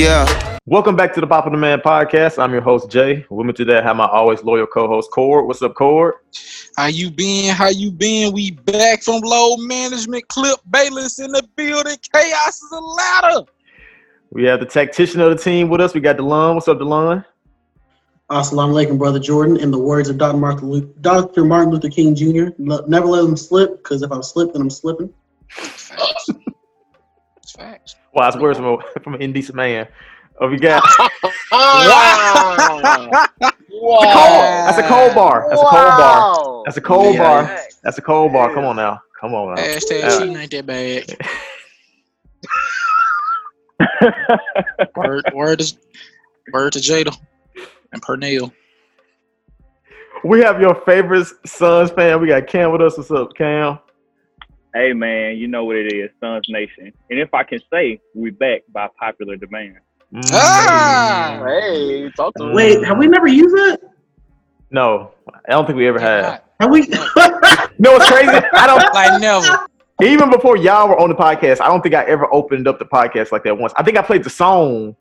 Yeah. Welcome back to the Popular Demand podcast. I'm your host Jay. With me today, I have my always loyal co-host Cord. What's up, Cord? How you been? How you been? We back from low management. Clip Bayless in the building. Chaos is a ladder. We have the tactician of the team with us. We got Delon. What's up, Delon? Assalamu alaikum, brother Jordan. In the words of Dr. Martin, Lu- Dr. Martin Luther King Jr., never let them slip, because if I'm slipping, I'm slipping. Facts. It's facts. Wise words from a, from an indecent man. Oh, you got Wow. That's a cold bar. That's a cold bar. That's a cold Yeah. bar. That's a cold bar. Come on now. Come on now. Hashtag uh, Yeah. cheating ain't that bad. Word, word, is, word to Jada and Pernell. we have your favorite Suns fan. We got Cam with us. What's up, Cam? Hey man, you know what it is, Suns Nation. And if I can say, we back by popular demand. Mm. Ah! Hey, talk to me. Wait, have we never used it? No, I don't think we ever had. Have we? No, it's crazy. I don't. Like never. Even before y'all were on the podcast, I don't think I ever opened up the podcast like that once. I think I played the song,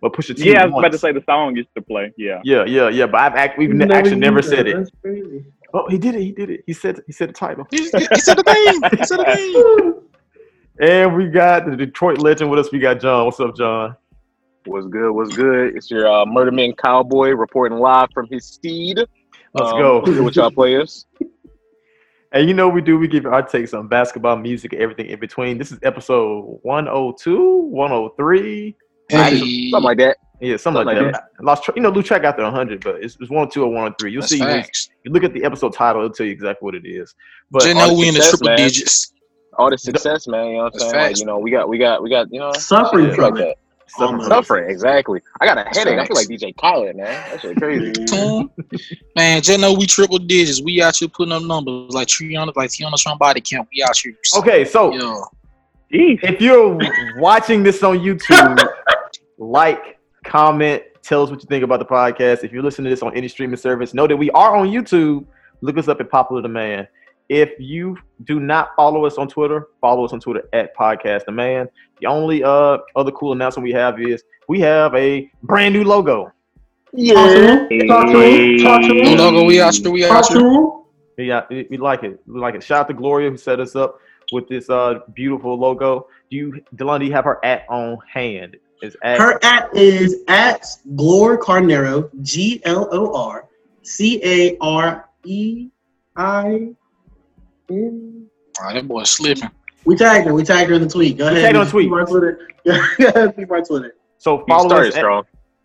but Pusha T. Yeah, I was about to say the song used to play. Yeah. Yeah, yeah, yeah. But I've act, we've We've ne- actually never used said it. That's crazy. Oh, he did it. He did it. He said. He said the title. He, he said the name. He said the name. And we got the Detroit legend with us. We got John. What's up, John? What's good? What's good? It's your uh, Murderman Cowboy reporting live from his steed. Let's Um, go. Here with y'all players. And you know we do. We give our takes on basketball, music, everything in between. This is episode 102, 103. Hey, Something like that. Yeah, something like Something that. I lost track. You know, lose track after 100, but it's, it's 102 or 103. You'll that's see. facts. You look at the episode title, it'll tell you exactly what it is. But Just know we in the triple man. digits. All the success, man. You know what I'm That's saying? Like, you know, we got, we got, we got, you know, Suffering shit from like it. that. Almost. Suffering, exactly. I got a headache. I feel like Facts. DJ Khaled, man. That's shit crazy. Man, just know we triple digits. We out here putting up numbers like Triana, like Tiana Trump body count. We out here. okay, so Yeah. If you're watching this on YouTube, like, comment, tell us what you think about the podcast. If you're listening to this on any streaming service, know that we are on YouTube. Look us up at Popular Demand. If you do not follow us on Twitter, follow us on Twitter at Podcast Demand. The only uh, other cool announcement we have is we have a brand new logo. Talk to him. Talk to him. Talk to New him. logo, we out. We out Talk to here. him. Yeah, we we like it. We like it. Shout out to Gloria who set us up with this uh beautiful logo. Do you, Delon, do you have her at on hand? Is at Her at is at Glor Carnero, G L O R C A R E I N. Oh, that boy slipping. We tagged her. We tagged her in the tweet. Go We ahead. tagged on tweet. keep our Twitter. Yeah, keep our Twitter. so follow us. At,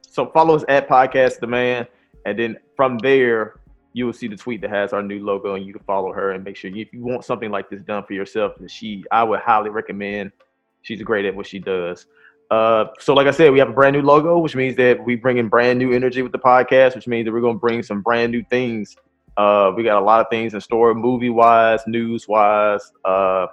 so follow us at Podcast Demand, and then from there you will see the tweet that has our new logo, and you can follow her and make sure you, if you want something like this done for yourself, then she I would highly recommend. She's great at what she does. Uh, so like I said, we have a brand new logo, which means that we bring in brand new energy with the podcast, which means that we're gonna bring some brand new things. Uh, we got a lot of things in store, movie wise, news wise, uh,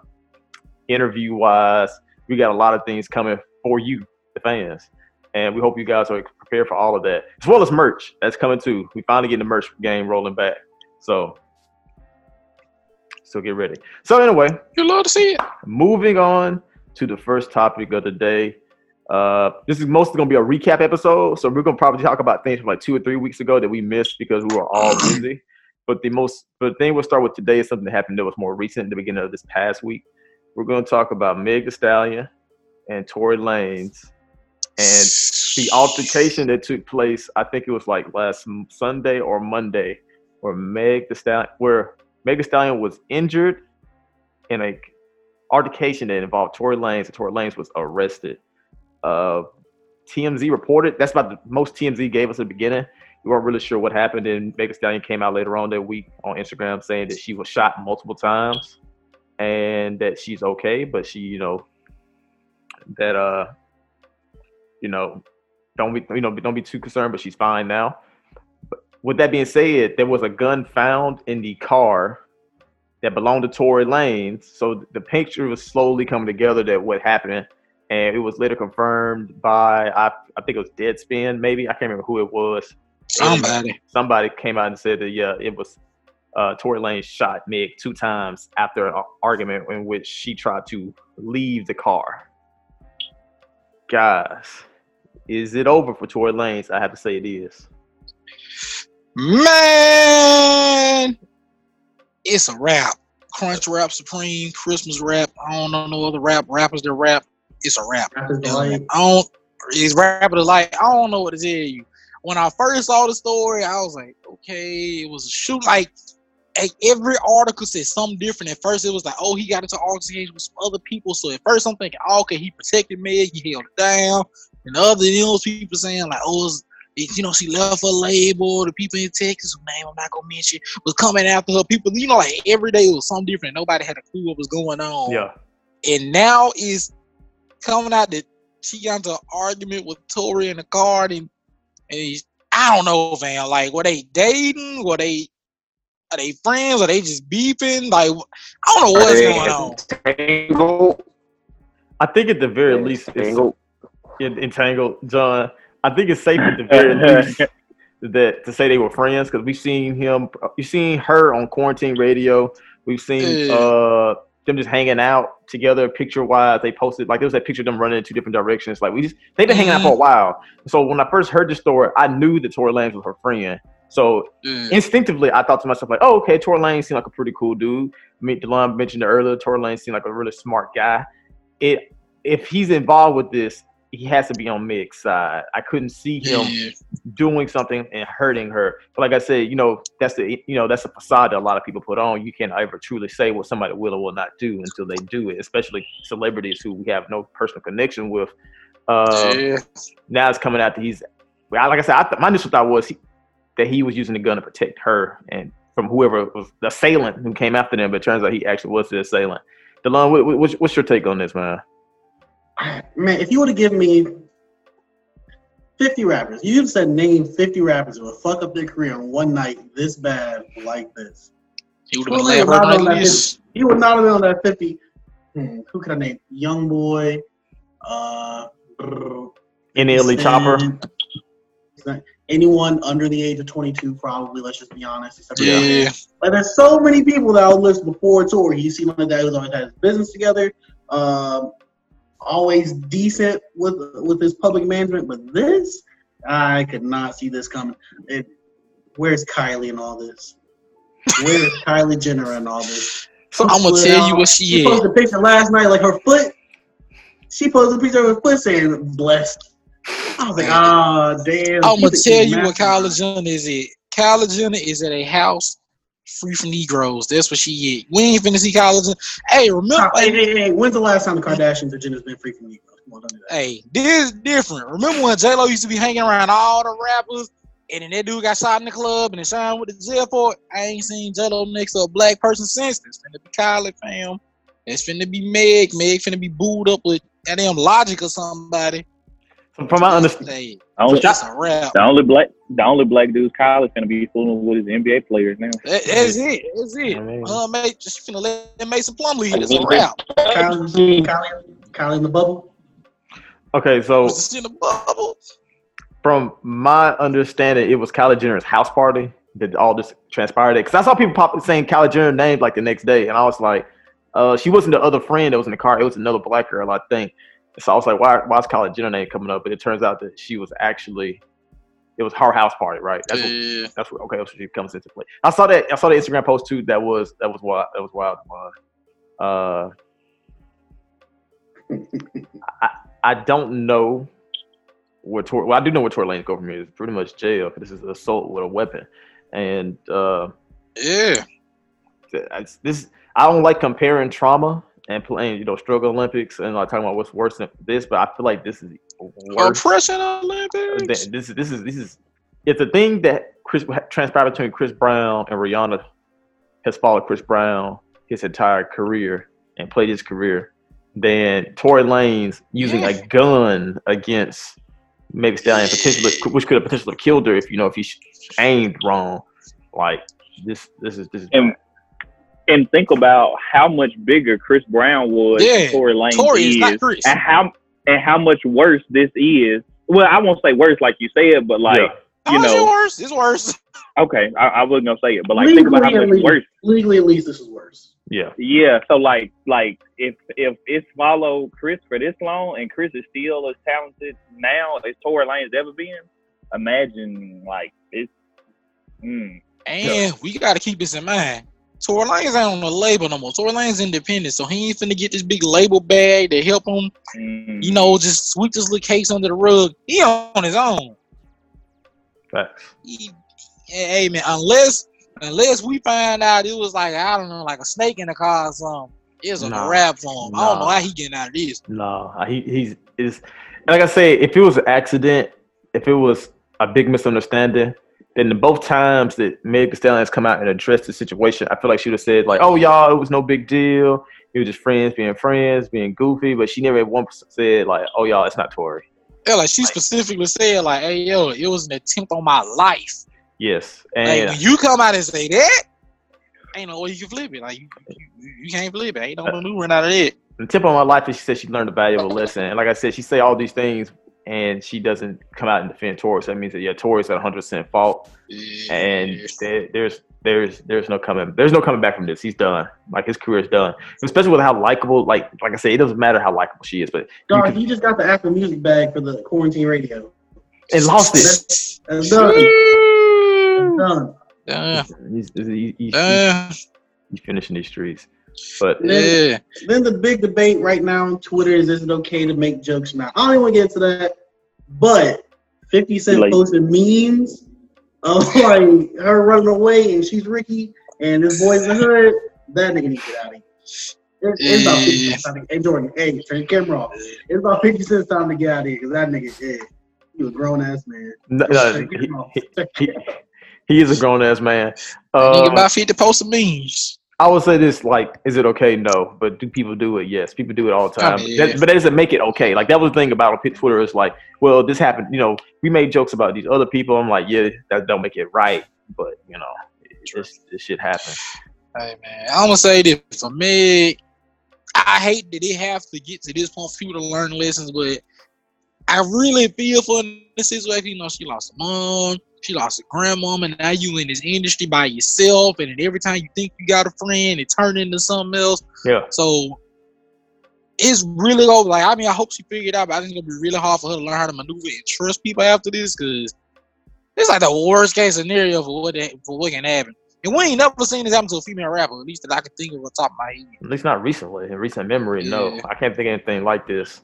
interview wise. We got a lot of things coming for you, the fans, and we hope you guys are prepared for all of that, as well as merch that's coming too. We finally getting the merch game rolling back, so so get ready. So anyway, You love to see it. moving on to the first topic of the day. Uh, this is mostly gonna be a recap episode, so we're gonna probably talk about things from like two or three weeks ago that we missed because we were all busy. But the most, but the thing we'll start with today is something that happened that was more recent, in the beginning of this past week. We're gonna talk about Meg Thee Stallion and Tory Lanez and the altercation that took place. I think it was like last Sunday or Monday, where Meg Thee Stallion, where Meg Thee Stallion was injured in a altercation that involved Tory Lanez, and Tory Lanez was arrested. Uh, TMZ reported that's about the most TMZ gave us at the beginning. We weren't really sure what happened, and Meg Thee Stallion came out later on that week on Instagram saying that she was shot multiple times and that she's okay, but she, you know, that uh, you know, don't be, you know, don't be too concerned, but she's fine now. But with that being said, there was a gun found in the car that belonged to Tory Lanez. So the picture was slowly coming together that what happened, and it was later confirmed by I, I think it was Deadspin, maybe I can't remember who it was. Somebody. Somebody came out and said that yeah, it was uh, Tory Lanez shot Meg two times after an argument in which she tried to leave the car. Guys, Is it over for Tory Lanez? I have to say it is. Man, it's a rap. Crunchwrap Supreme, Christmas rap. I don't know no other rap rappers that rap. It's a rap. Rappers Delight. I don't. It's rapper like I don't know what to tell you. When I first saw the story, I was like, okay, it was a shoot. Like like, every article said something different. At first, it was like, oh, he got into altercation with some other people. So at first, I'm thinking, oh, okay, he protected me. he held it down. And other than those people saying like, oh, it's, it- you know, she left her label. The people in Texas, whose name I'm not gonna mention, was coming after her. People, you know, like every day it was something different. Nobody had a clue what was going on Yeah. and now is coming out that she got into an argument with Tory in the car, and, and he's, I don't know, man. Like, were they dating? Were they are they friends? Are they just beefing? Like, I don't know what's going on. Tangled. I think at the very least it's entangled, John. I think it's safe at the very least that to say they were friends because we've seen him, we've seen her on quarantine radio. We've seen Yeah. uh them just hanging out together, picture wise. They posted like there was that picture of them running in two different directions. Like we just they've been hanging out for a mm-hmm. while. So when I first heard the story, I knew that Tory Lanez was her friend. So Yeah. instinctively, I thought to myself like, "Oh, okay, Tory Lanez seemed like a pretty cool dude." Mean, Delon mentioned it earlier. Tory Lanez seemed like a really smart guy. It if he's involved with this, he has to be on Meg's side. I couldn't see him Yeah. doing something and hurting her. But like I said, you know, that's the you know that's a facade that a lot of people put on. You can't ever truly say what somebody will or will not do until they do it. Especially celebrities who we have no personal connection with. Uh, yeah. now it's coming out that he's well, like I said, I th- my initial thought was he, that he was using the gun to protect her and from whoever was the assailant who came after them. But it turns out he actually was the assailant. Delon, what, what's, what's your take on this, man? Man, if you would have given me 50 rappers, you said name 50 rappers who would fuck up their career in one night this bad like this. He would have been Well, laying yeah, her Rob on that. He would not have been on that 50. Hmm, who could I name? Young Boy, uh, NLE Choppa? Anyone under the age of 22, probably, let's just be honest. Except for Yeah. Like there's so many people that I would list before Tory. He seemed like a guy who's always had his business together, um, always decent with with his public management. But this, I could not see this coming. It, where's Kylie and all this? Where's Kylie Jenner and all this? I'm gonna tell you what she She is. posted a picture last night, like her foot. She posted a picture of her foot saying "blessed." I was like, ah, damn. I'm gonna tell you what. Kylie Jenner is It Kylie Jenner is at a house free from Negroes. That's what she at. We ain't finna see Jenner. Hey, remember? Hey, hey, hey, when's the last time the Kardashians or Jenner's been free from Negroes? Come on, do that. Hey, this is different. Remember when J Lo used to be hanging around all the rappers, and then that dude got shot in the club and then signed with the jail for it? I ain't seen J Lo next to a black person since. It's finna be Kylie, fam. It's finna be Meg. Meg finna be booed up with goddamn Logic or somebody. So from my understanding, Hey, Only, it's a rap. the only black, the only black dude's college gonna be fooling with his NBA players now. That, that's it. That's it. I mean- Uh, mate, just finna let Mason Plumlee hit. It's a rap. Kylie, Kylie, Kylie in the bubble. okay, so Was this in the bubble? from my understanding, it was Kylie Jenner's house party that all this transpired. Because I saw people pop saying Kylie Jenner name like the next day, and I was like, uh, she wasn't the other friend that was in the car. It was another black girl, I think. So I was like, why, why is Kylie Jenner name coming up? But it turns out that she was actually, it was her house party, right? That's what, Yeah. that's what, okay. That's what she comes into play. I saw that. I saw the Instagram post too. That was that was wild. That was wild. Uh, I I don't know where Tor. Well, I do know where Tory Lanez go from here. It's pretty much jail. This is assault with a weapon, and uh, Yeah. this I don't like comparing trauma and playing you know struggle Olympics and like talking about what's worse than this. But I feel like this is worse. Oppression Olympics. Th- This this is this is it's a thing that Chris transpired between Chris Brown and Rihanna has followed Chris Brown his entire career and played his career. Then Tory Lanez using Yeah. a gun against Meg Stallion, potentially which could have potentially killed her if you know if he aimed wrong. Like this this is this is And and think about how much bigger Chris Brown was. Yeah, than Tory Lanez Tory is is, not Chris. and how and how much worse this is. Well, I won't say worse like you said, but like Yeah. you Oh, it's know- worse. It's worse. okay, I, I wasn't gonna say it, but like think about how Legally, at much least- worse. Legally, at least this is worse. Yeah. Yeah, so like like if if it's followed Chris for this long and Chris is still as talented now as Tory Lanez ever been, imagine like it's mm, And we gotta keep this in mind. Tory Lanez ain't on the label no more. Tory Lanez independent, so he ain't finna get this big label bag to help him, mm, you know, just sweep this little case under the rug. He on his own. Facts. He, hey man, unless unless we find out it was like I don't know, like a snake in the car or something. It's a Nah. rap for him. I don't know Nah. how he getting out of this. No, he he's is like I say, if it was an accident, if it was a big misunderstanding, then the both times that Meg Thee Stallion has come out and addressed the situation, I feel like she would have said like, "Oh, y'all, it was no big deal. It was just friends being friends, being goofy." But she never at once said like, "Oh, y'all, it's not Tory." Yeah, like she specifically said, like, hey yo, it was an attempt on my life. Yes, Like and when you come out and say that, ain't no way you can flip it. Like you, you, you can't flip it. Ain't no uh, maneuvering out of it. the tip of my life is she said she learned a valuable lesson. And like I said, she say all these things and she doesn't come out and defend Tory. So that means that yeah, Tory's at 100 percent fault. and there, there's there's there's no coming there's no coming back from this. He's done. Like his career is done. Especially with how likable, like like I say, it doesn't matter how likable she is, but you Dog, can- he just got the Apple Music bag for the quarantine radio. and lost it. That's, that's done. That's done. Yeah, He's, he's, he- he- yeah, he's finishing these streets. But yeah. Then the big debate right now on Twitter is: Is it okay to make jokes now? I don't even want to get into that. But Fifty Cent Like- posted memes of like her running away and she's Ricky and his boy's in the hood. That nigga needs to get out of here. It's, it's about 50 cents time to, hey Jordan, hey, turn your camera off. It's about 50 cents time to get out of here because that nigga dead. He was a grown ass man. no, no, your he, he, he is a grown ass man. Nigga Uh, about fit to post some memes. I would say this: like, is it okay? No, but do people do it? Yes, people do it all the time. I mean, yeah. that, but that doesn't make it okay. Like that was the thing about Twitter is like, well, this happened. You know, we made jokes about these other people. I'm like, yeah, that don't make it right. But you know, it, shit happens. Hey man, I'm gonna say this for me. I hate that it have to get to this point for people to learn lessons, but I really feel for this situation. You know, she lost a mom, she lost a and now you in this industry by yourself. And every time you think you got a friend, it turned into something else. Yeah. So it's really over. Like I mean, I hope she figured it out, but I think it's gonna be really hard for her to learn how to maneuver and trust people after this, because it's like the worst case scenario for what that, for what can happen. And we ain't never seen this happen to a female rapper, at least that I can think of on top of my head. At least not recently. In recent memory, no, I can't think of anything like this.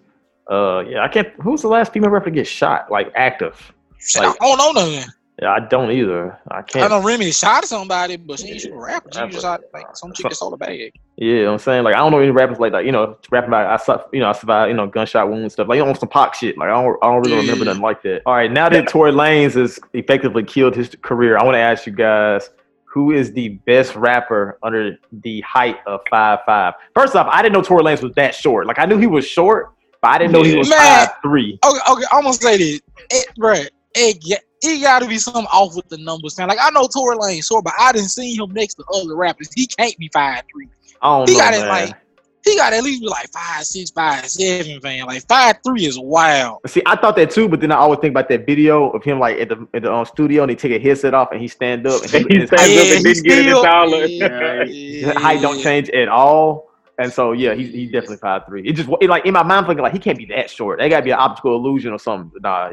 Uh, yeah, I can't. Who's the last female rapper to get shot? Like active? Shit, Like- I don't know nothing. Yeah, I don't either. I can't. I don't know Remy shot somebody, but she ain't shoot a rapper. She just shot like some chick that sold a bag. Yeah, you know what I'm saying like I don't know any rappers like that. You know, rapping about I su- you know I survived you know gunshot wounds stuff like you know some pop shit. Like I don't I don't really Yeah. remember nothing like that. All right, now that Tory Lanez has effectively killed his career, I want to ask you guys who is the best rapper under the height of five five. First off, I didn't know Tory Lanez was that short. Like I knew he was short, but I didn't know he was Man. five three. Okay, okay, I'm gonna say this, it, bruh, it, it got to be something off with the numbers, man. Like I know Tory Lane short, but I didn't see him next to other rappers. He can't be five three. I don't He know, got it man. like he got at least be like five six, five seven, man. Like five three is wild. See, I thought that too, but then I always think about that video of him like at the at the um, studio and he take a headset off and he stand up and, He his stands height- up and didn't get in his dollar. Yeah, his height don't change at all. And so yeah, he's he's definitely five three. It just it, like in my mind I'm thinking like he can't be that short. That gotta be an optical illusion or something. Nah,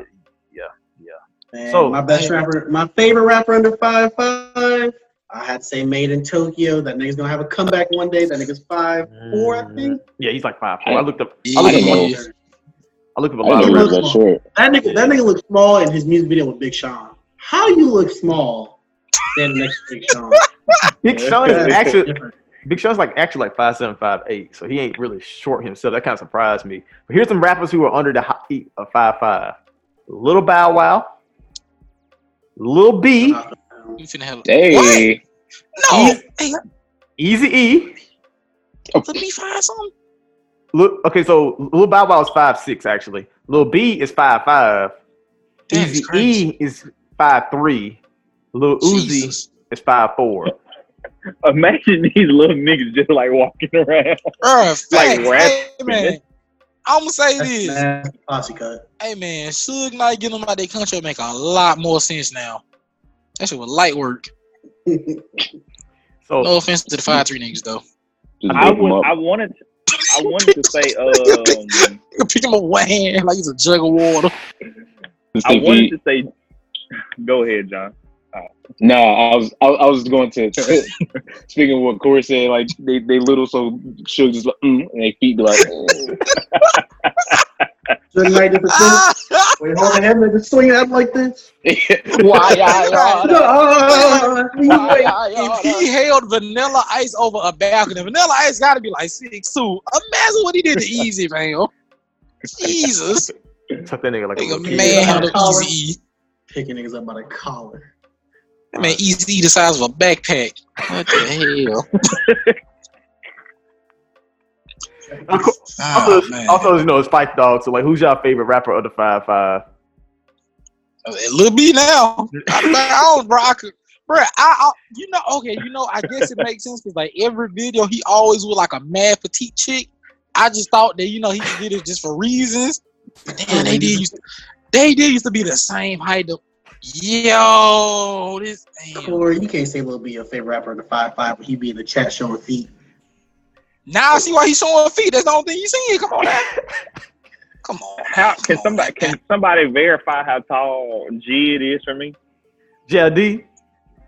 Man, So- my best rapper, my favorite rapper under five five. I had to say Madeintyo. That nigga's gonna have a comeback one day. That nigga's five four, I think. Mm, yeah, he's like five four. I looked up. I looked up. know. I looked up a I lot didn't of. know that short. That nigga, that nigga looks small in his music video with Big Sean. How you look small standing next to Big Sean? Big Sean is actually. Big Sean's like actually like five seven five eight, so he ain't really short himself. That kind of surprised me. But here's some rappers who are under the height of five five. Little Bow Wow, Lil B, You finna have Hey, no. Hey, Easy E. let me find something. Look, okay, so Lil Bow Wow is five six actually. Lil B is five five. That's Eazy. E is five three. Lil Uzi is five four. Imagine these little niggas just like walking around. Bruh, Like facts. rap- Hey, man. I'm gonna say That's this. nasty posse cut. Hey man, Suge Knight getting them out their country make a lot more sense now. That shit was light work. So No offense to the five three niggas though. I would. I wanted. To, I wanted to say. Um, You pick him up with one hand like he's a jug of water. I wanted to say. Go ahead, John. No, I was I, I was going to speaking of what Corey said, like they, they little so should just like mm, and they feet be like mm. Shouldn't like this. Wait, hold the head and just swing it like this. why I oughta, why I if oughta. he held Vanilla Ice over a balcony, Vanilla Ice got to be like six two. Imagine what he did to Eazy, man. Jesus, Tuck that nigga like a nigga, little kid. man, handle Collar. Eazy. Picking niggas up by the collar. That man, Eazy the size of a backpack. What the hell? Also, Oh, man. also, you know, it's Phife Dawg. So, like, who's your favorite rapper of the five five? Uh, Lil B now. I, I don't, bro. I could, bro. I, I, you know, okay, you know, I guess it makes sense because like every video, he always with like a mad petite chick. I just thought that you know he did it just for reasons. But damn, they did used, they did used to be the same height. Of, yo, this damn. Corey, you can't say Lil B your favorite rapper in the five five but he be in the chat showing feet. Now I see why he's showing feet. That's the only thing you see. Come on, now. Come on. How Come can on, somebody man. can somebody verify how tall JID is for me? JID?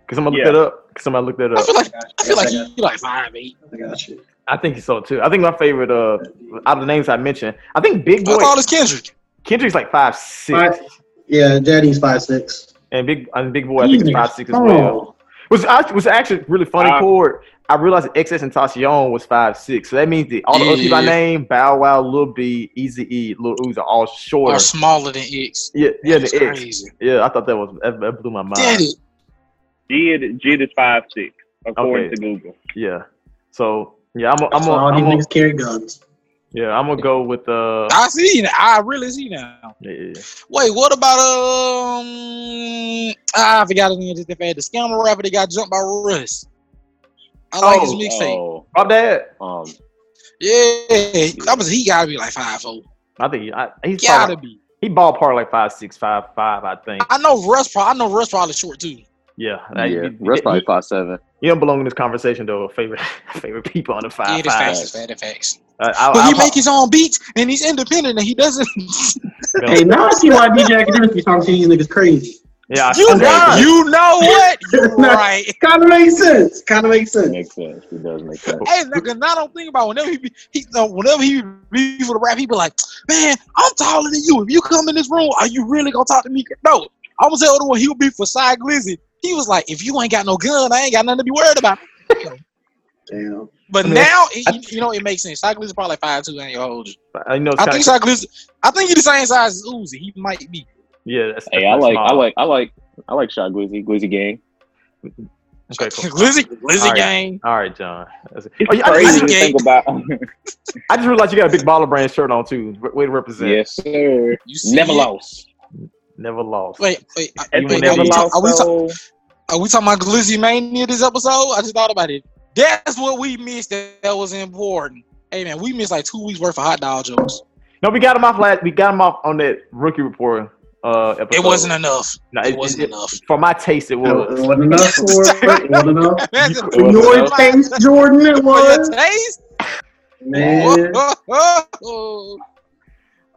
Can somebody look Yeah. that up? Can somebody look that I up? feel like got I feel like you. he like five eight. I got you. I think he's so too. I think my favorite uh out of the names I mentioned, I think Big How Boy tall is Kendrick? Kendrick's like five six, Five- Yeah, Daddy's five six. and Big and Big Boi I think is five six as well. Was act- was actually really funny. Uh, Cord. I realized that XXXTentacion was five six, so that means the all the other people I Yeah. named Bow Wow, Lil B, Easy E, Lil Uzi are all shorter. Or smaller than X. Yeah, yeah, That's the X. crazy. Yeah, I thought that was that, that blew my mind. Daddy, JID- is five six according Okay. to Google. Yeah. So yeah, I'm a, I'm so all these I'm a, niggas carry guns. Yeah, I'm gonna go with uh I see. now. I really see now. yeah. Wait, what about um? I forgot his name. Just the the scammer rapper that got jumped by Russ. I like his Oh, mixtape. Oh, Rob Dad. um, Yeah, that was he gotta be like five four. I think he, I, he's Gotta probably, be. he ballpark like five six, five five. I think. I know Russ. Pro- I know Russ probably short too. Yeah, yeah, you, Russ probably you, five seven. you don't belong in this conversation though. Favorite favorite people on the Yeah, five that's five. facts. That's facts. Uh, I, But I, he make his own beats and he's independent and he doesn't. Hey, now I see why DJ Akademiks be talking to these niggas crazy. yeah, you, I, know, you know what? You're right. Kind of makes sense. Kind of makes sense. Makes sense. It does make sense. Hey, nigga, now I don't think about whenever he be, he, no, whenever he be for the rap, he be like, man, I'm taller than you. If you come in this room, are you really gonna talk to me? No, I'm gonna tell the one he'll be for Shy Glizzy. He was like, if you ain't got no gun, I ain't got nothing to be worried about. Damn. But I mean, now, it, you, you know, it makes sense. Shy Glizzy probably like five two, ain't gonna hold you. I know. I think Shy Glizzy, I think he the same size as Uzi. He might be. yeah. That's, Hey, that's I like, small. I like, I like, I like Shy Glizzy, Glizzy gang. Okay, cool. Glizzy, Glizzy All right. gang. All right, John. That's it. It's Oh, yeah, I, just, to think about. I just realized you got a big baller brand shirt on too. Way to represent. Yes, sir. You see Never it? lost. Never lost. Wait, wait. I- As You we wait, never are we, never talk- are, we lost, talk- are we talking about Glizzy Mania this episode? I just thought about it. That's what we missed that, that was important. Hey man, we missed like two weeks worth of hot dog jokes. No, we got him off last. We got him off on that rookie report uh episode. It wasn't enough. No, It wasn't enough. For my taste, it It was. wasn't enough for it. wasn't enough. You- For your enough. taste, Jordan, it For your was. taste? Man.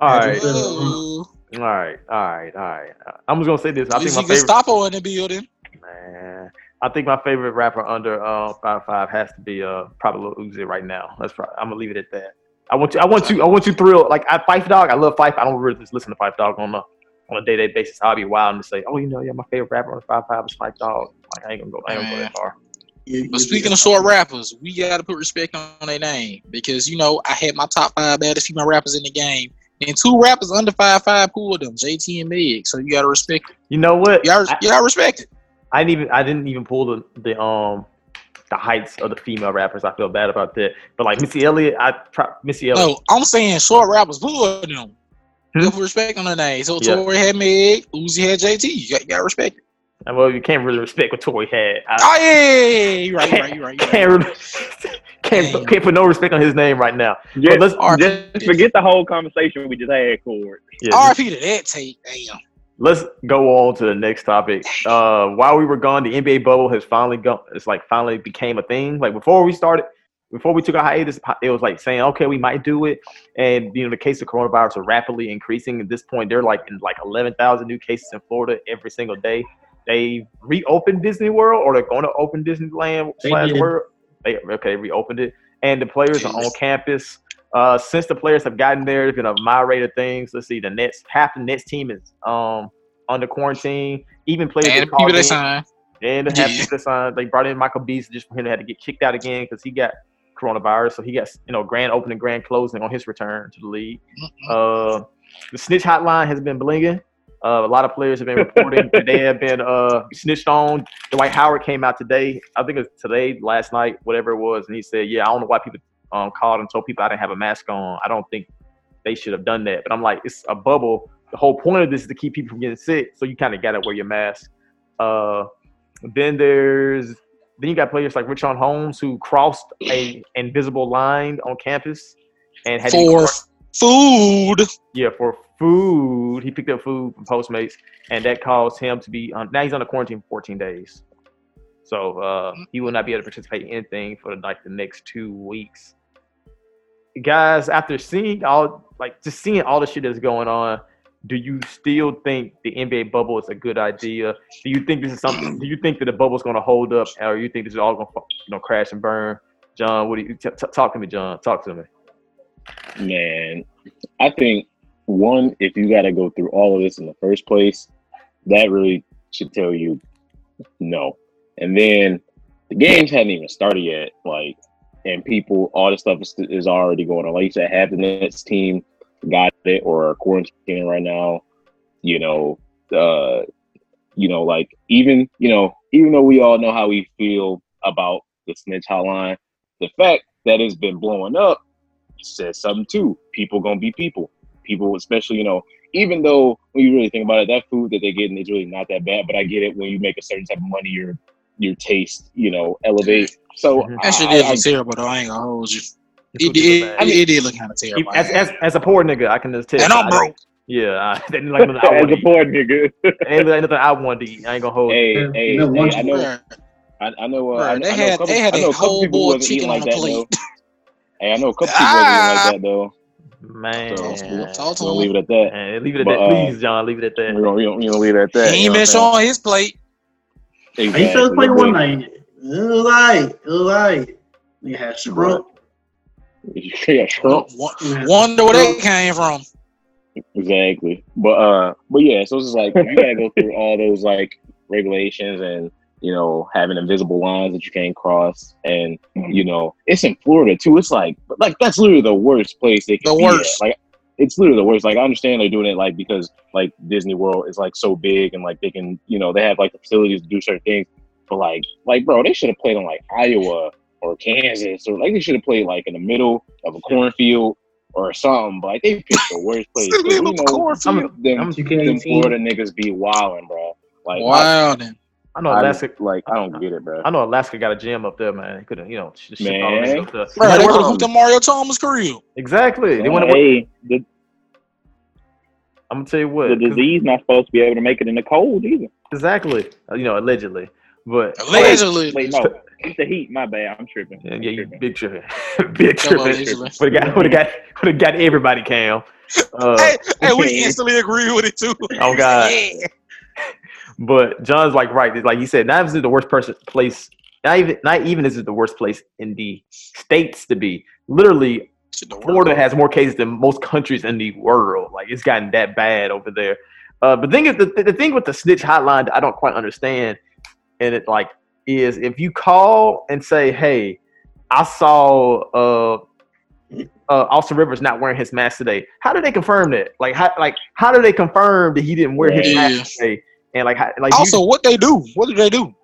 All right, Yeah, whoa. All right, all right, all right. I'm just gonna say this. I think Glizzy my favorite. Gestapo in the building. Man, I think my favorite rapper under uh five five has to be uh probably Lil Uzi right now. That's probably, I'm gonna leave it at that. I want you. I want you. I want you thrilled. Like I Phife Dawg. I love Phife. I don't really just listen to Phife Dawg on a on a day to day basis. I'll be wild and say, oh, you know, yeah, my favorite rapper on five five is Phife Dawg. Like I ain't gonna go. I ain't gonna go that far. You- But speaking of short rappers, we gotta put respect on their name because you know I had my top five baddest female rappers in the game, and two rappers under five five pulled them, JT and Meg. So you gotta respect it. You know what? You gotta, I, gotta respect it. I didn't even. I didn't even pull the the um the heights of the female rappers. I feel bad about that. But like Missy Elliott, I try Missy Elliott. No, I'm saying short rappers pulled them. Hmm? You respect on their name. So Yeah. Tory had Meg, Uzi had JT. You got, you gotta respect it. Well, you can't really respect what Tory had. I, Oh yeah, yeah, yeah, yeah. you right, you right, you right, you can't right. really, can't Damn. can't put no respect on his name right now. just, let's- just forget the whole conversation we just had, Cord. Yeah, RP to that tape. Damn. let's go on to the next topic. Uh, while we were gone, the NBA bubble has finally gone. It's like finally became a thing. Like before we started, before we took a hiatus, it was like saying, okay, we might do it. And you know, the case of coronavirus are rapidly increasing. At this point, they're like in like eleven thousand new cases in Florida every single day. They reopened Disney World, or they're going to open Disneyland slash. World. They okay, reopened it, and the players are on campus. Uh, since the players have gotten there, there's been a myriad of things. Let's see, the Nets, half the Nets team is um under quarantine. Even players And the people in- signed. and Yeah. this, uh, they brought in Michael Beasley just for him to have to get kicked out again because he got coronavirus. So he got you know grand opening, grand closing on his return to the league. Uh, the snitch hotline has been blinging. Uh, a lot of players have been reporting that they have been uh, snitched on. Dwight Howard came out today. I think it was today, last night, whatever it was, and he said, "Yeah, I don't know why people um, called and told people I didn't have a mask on. I don't think they should have done that." But I'm like, it's a bubble. The whole point of this is to keep people from getting sick, so you kind of got to wear your mask. Uh, then there's then you got players like Richaun Holmes who crossed a invisible line on campus and had to For food. yeah, for food. He picked up food from Postmates, and that caused him to be on. Now he's on a quarantine for 14 days, so uh, he will not be able to participate in anything for like the next two weeks. Guys, after seeing all like just seeing all the shit that's going on, do you still think the NBA bubble is a good idea? Do you think this is something? Do you think that the bubble is going to hold up, or you think this is all going to you know crash and burn? John, what do you t- t- talk to me, John? Talk to me. Man, I think one, if you got to go through all of this in the first place, that really should tell you no. And then the games hadn't even started yet. Like, and people, all this stuff is, is already going on. Like you said, half the Nets team got it or are quarantining right now. You know, uh, you know, like even you know, even though we all know how we feel about the snitch hotline, the fact that it's been blowing up says something too. People gonna be people. People, especially you know, even though when you really think about it, that food that they're getting is really not that bad. But I get it when you make a certain type of money, your your taste, you know, elevate. So Mhm. That shit I- did I- terrible though. I ain't gonna hold you. This It was so did. It, it did look kind of terrible. as, as, as a poor nigga, I can just tell. and I'm broke. Yeah, I, that ain't like nothing I As a poor nigga. Ain't like nothing I want to eat. I ain't gonna hold. hey, you. Hey, you know, hey, once I know, I, I know, uh, bruh, I, they I know had couple, they had I know a a couple whole people boiled wasn't eating like a that plate. though. Hey, I know a couple people wasn't eating Ah. like that though. Man, So, Talk to him. leave it at that. Man, leave it at But, that, uh, please, John. Leave it at that. we're gonna, we're gonna leave it at that. He you ain't know been what I'm his plate. saying? I used play one night. It was like, it was like, you had shrimp. yeah, shrimp. Wo- Wonder where that came from. Exactly. But uh but yeah, so it's just like you gotta go through all those like regulations and you know, having invisible lines that you can't cross and mm-hmm. you know, it's in Florida too. It's like like that's literally the worst place they can The be worst. At. Like it's literally the worst. Like I understand they're doing it like because like Disney World is like so big and like they can, you know, they have like the facilities to do certain things. But like like bro, they should have played on like Iowa or Kansas or like they should have played like in the middle of a cornfield or something. But like they picked the worst place. we Little know cornfield. them, them Florida niggas be wilding, bro. Like Wow, then. I know I, I, Alaska. like I don't get it, bro. I know Alaska got a gym up there, man. They couldn't, you know, sh- ship all Man. this up there. Bro, they They could have were- hooped at Mario Thomas' crib. Exactly. They want to. hey, the, I'm gonna tell you what. The disease not supposed to be able to make it in the cold either. Exactly. Uh, You know, allegedly, but Allegedly. Wait, no, it's the heat. My bad. I'm tripping. Yeah, I'm yeah, you tripping. big tripping, big tripping. Would have got, would have got, would have got everybody, Cam. Uh, Hey, hey, we instantly agree with it too. Oh, God. Yeah. But John's like right. It's like he said, not is the worst person place. Not even not even is it the worst place in the states to be. Literally, Florida has more cases than most countries in the world. Like it's gotten that bad over there. Uh, but the thing is, the, the thing with the snitch hotline I don't quite understand, and it like is if you call and say, "Hey, I saw uh, uh, Austin Rivers not wearing his mask today," how do they confirm that? Like, how like how do they confirm that he didn't wear his mask today? And like, how, like you- Also, what they do? What do they do?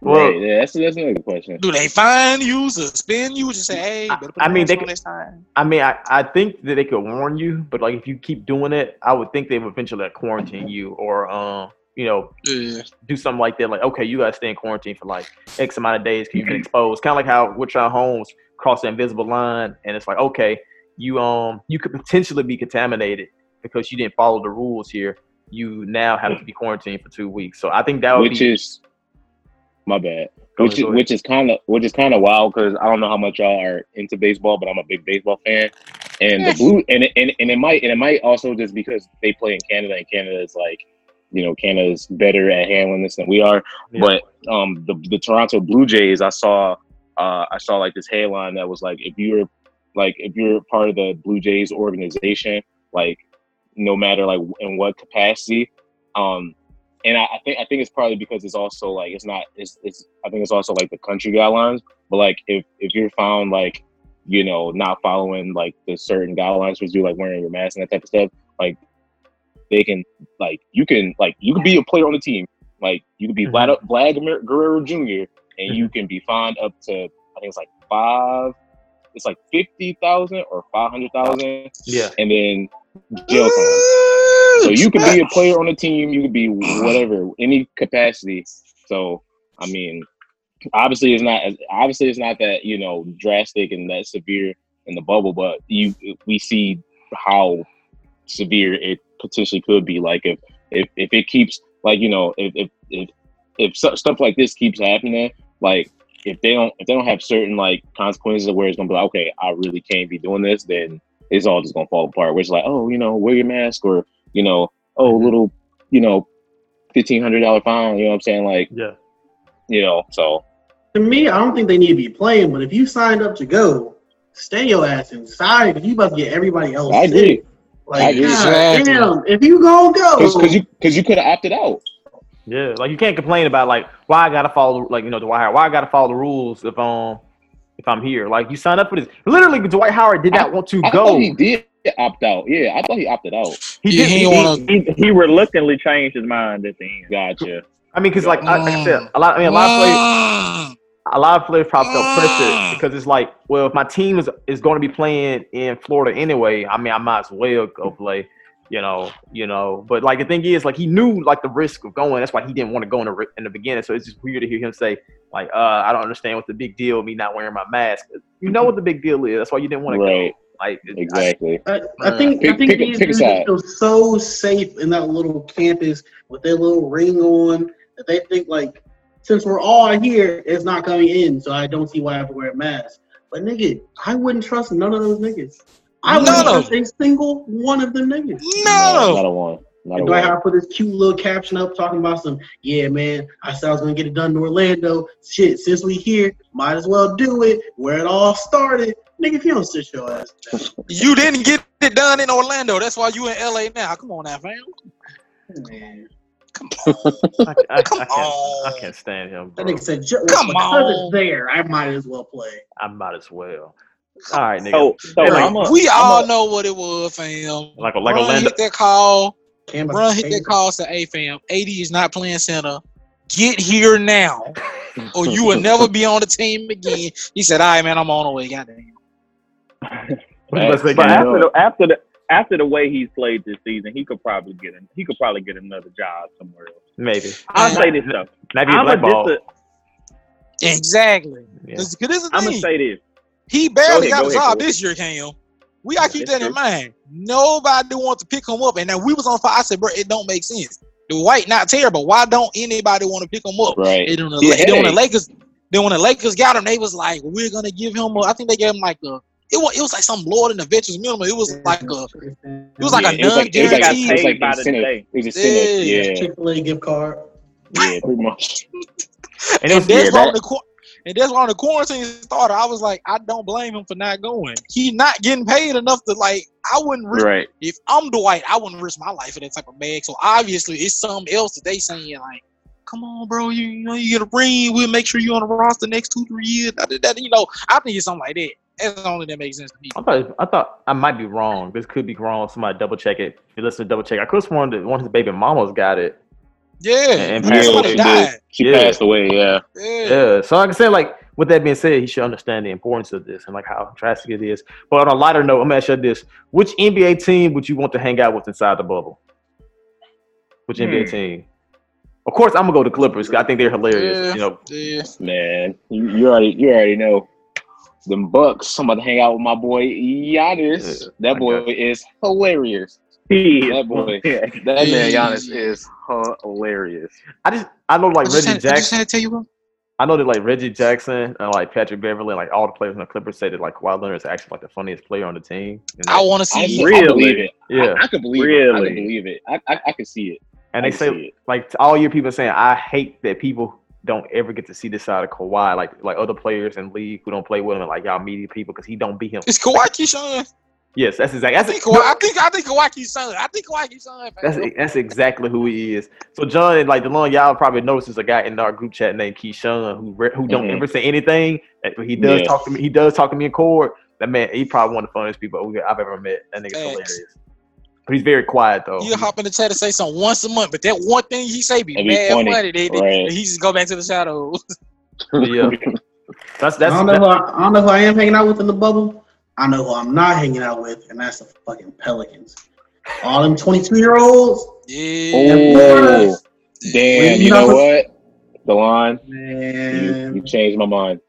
Well- right, yeah, that's that's another question. Do they find you, suspend you, just say, "Hey, I- put I your mean, they on could- I mean, I, I think that they could warn you, but like if you keep doing it, I would think they would eventually like, quarantine you or um, you know, Yeah. do something like that. Like, okay, you gotta stay in quarantine for like X amount of days because you've been exposed. Kind of like how Richaun Holmes crossed the invisible line, and it's like, okay, you um, you could potentially be contaminated because you didn't follow the rules here. You now have to be quarantined for two weeks. So I think that would be Which be is my bad. which is which is kind of which is kind of wild because I don't know how much y'all are into baseball, but I'm a big baseball fan. And the blue and it, and and it might and it might also just because they play in Canada and Canada is like, you know, Canada's better at handling this than we are. Yeah. But um, the the Toronto Blue Jays, I saw uh I saw like this headline that was like if you're like if you're part of the Blue Jays organization, like no matter like in what capacity, um, and I, I think I think it's probably because it's also like it's not it's it's I think it's also like the country guidelines. But like if if you're found like you know not following like the certain guidelines for do like wearing your mask and that type of stuff, like they can like you can like you can be a player on the team. Like you can be Mhm. Vlad Guerrero Jr. and you can be fined up to I think it's like five. It's like fifty thousand or five hundred thousand, Yeah. and then jail time. So you could be a player on a team, you could be whatever, any capacity. So I mean, obviously it's not obviously it's not that you know drastic and that severe in the bubble, but you we see how severe it potentially could be. Like if if if it keeps like you know if if if, if stuff like this keeps happening, like if they don't if they don't have certain like consequences of where it's gonna be like okay, I really can't be doing this, then it's all just gonna fall apart. Where it's like oh you know wear your mask or you know oh little you know fifteen hundred dollar fine. You know what I'm saying? Like Yeah. you know so To me, I don't think they need to be playing, but if you signed up to go, stay your ass inside because you about to get everybody else. I agree. sick. Like, I agree. God Exactly. damn, if you gonna go, because you because you could have opted out. Yeah, like you can't complain about like why I gotta follow like you know Dwight Howard. Why I gotta follow the rules if um if I'm here. Like you signed up for this. Literally, Dwight Howard did not want to I go. thought he did opt out. Yeah, I thought he opted out. He Yeah, did. he He, wanna- He, he reluctantly changed his mind at the end. Gotcha. I mean, because like, I, like I said, a lot. I mean, a lot of players. A lot of players probably felt Mm. pressure because it's like, well, if my team is, is going to be playing in Florida anyway, I mean, I might as well go play, you know, you know. But like the thing is, like he knew like the risk of going. That's why he didn't want to go in the in the beginning. So it's just weird to hear him say like, uh, I don't understand what the big deal me not wearing my mask. You know what the big deal is. That's why you didn't want to Right. go. Like it- I- Exactly. I, I think I think pick these pick dudes feel so safe in that little campus with their little ring on that they think like since we're all here, it's not coming in, so I don't see why I have to wear a mask. But nigga, I wouldn't trust none of those niggas. I wouldn't None a single one of them niggas. Not No. a one. Not a And Dwight one. Howard put this cute little caption up talking about some, yeah, man, I said I was gonna get it done in Orlando. Shit, since we here, might as well do it. Where it all started. Nigga, if you don't sit your ass down. You didn't get it done in Orlando. That's why you in LA now. Come on now, fam. Man. Come on. I, I, I can't, I can't stand him. That Bro. nigga said, "Ju- Come because on. it's there, I might as well play. I might as well. All right, nigga. So, so like, I'm a, we I'm all a- know what it was, fam. like like Run Orlando. hit that call. Cam Run hit that call. Say, hey, fam, AD is not playing center. Get here now, or you will never be on the team again. He said, all right, man, I'm on the way. Goddamn. What you about to say, But after the after the after the way he's played this season, he could probably get a, he could probably get another job somewhere else. Maybe. I'll say this though. Maybe a I'm black ball. gonna Exactly. Yeah. Because this is I'm gonna say this. He barely Go ahead, got a go ahead, job go this year, Cam. We gotta keep that in mind. Nobody wants to pick him up, and then we was on fire. I said, bro, it don't make sense. The white not terrible. Why don't anybody want to pick him up? Right. And then the, Yeah, then when the hey. Lakers, then when the Lakers got him, they was like, we're gonna give him. A, I think they gave him like a. It was, it was like some lower than the veterans minimum. It was like a. It was like Yeah, a it like- it was He like- got non-guaranteed. it was like paid by the incentive. day. It was incentive. Yeah. Yeah. Chick Fil A gift card. Yeah. Pretty much. And it And was that's weird. why That, when the qu- and that's why when the quarantine started, I was like, I don't blame him for not going. He not getting paid enough to like. I wouldn't risk Right. if I'm Dwight, I wouldn't risk my life for that type of bag. So obviously, it's something else that they saying like, "Come on, bro, you, you know you get a ring. We'll make sure you on the roster next two three years." That, that, you know, I think it's something like that. That's the only that makes sense to me. I thought I thought I might be wrong. This could be wrong. Somebody double check it. If you listen to double check, I could have sworn that one of his baby mamas got it. Yeah, And yeah passed somebody away. died. She Yeah. passed away. Yeah. Yeah. Yeah. So like I said, like with that being said, he should understand the importance of this and like how drastic it is. But on a lighter note, I'm gonna ask you this: Which NBA team would you want to hang out with inside the bubble? Which NBA Hmm. team? Of course, I'm gonna go to Clippers. I think they're hilarious. Yeah. You know, Yeah. Man, you, you already you already know. Them Bucks. I'm about to hang out with my boy Giannis. Yeah, that boy is hilarious. He That boy. Yeah. That man Giannis is hilarious. I just I know like I Reggie had, I just Jackson. had to tell you, bro. I know that like Reggie Jackson and like Patrick Beverley, like all the players in the Clippers say that like Kawhi Leonard is actually like the funniest player on the team. And, I want to see. I Really? believe it. Yeah. I, I could believe it. I Really? could believe it. I, I, I could see it. and I they say it. like all your people saying I hate that people don't ever get to see this side of Kawhi, like like other players in league who don't play with him, and like y'all media people because he don't beat him. It's Kawhi Keyshawn. Yes, that's exactly I think Kawhi. I think I think Kawhi Keyshawn. I think Kawhi Keyshawn. That's that's exactly who he is. So John, like DeLon, y'all probably noticed there's a guy in our group chat named Keyshawn who who don't Mhm. ever say anything. He does Yeah. talk to me. He does talk to me in court. That man, he probably one of the funniest people I've ever met. That nigga's Facts. hilarious. But he's very quiet though. He'll hop in the chat and say something once a month, but that one thing he say be It'd mad funny, funny. Then right. he just go back to the shadows. yeah, that's that's. I don't know that- who I, I don't know who I am hanging out with in the bubble. I know who I'm not hanging out with, and that's the fucking Pelicans. All them 22 year olds, Yeah. Oh, damn. You You know know- what? The line. man, you changed my mind.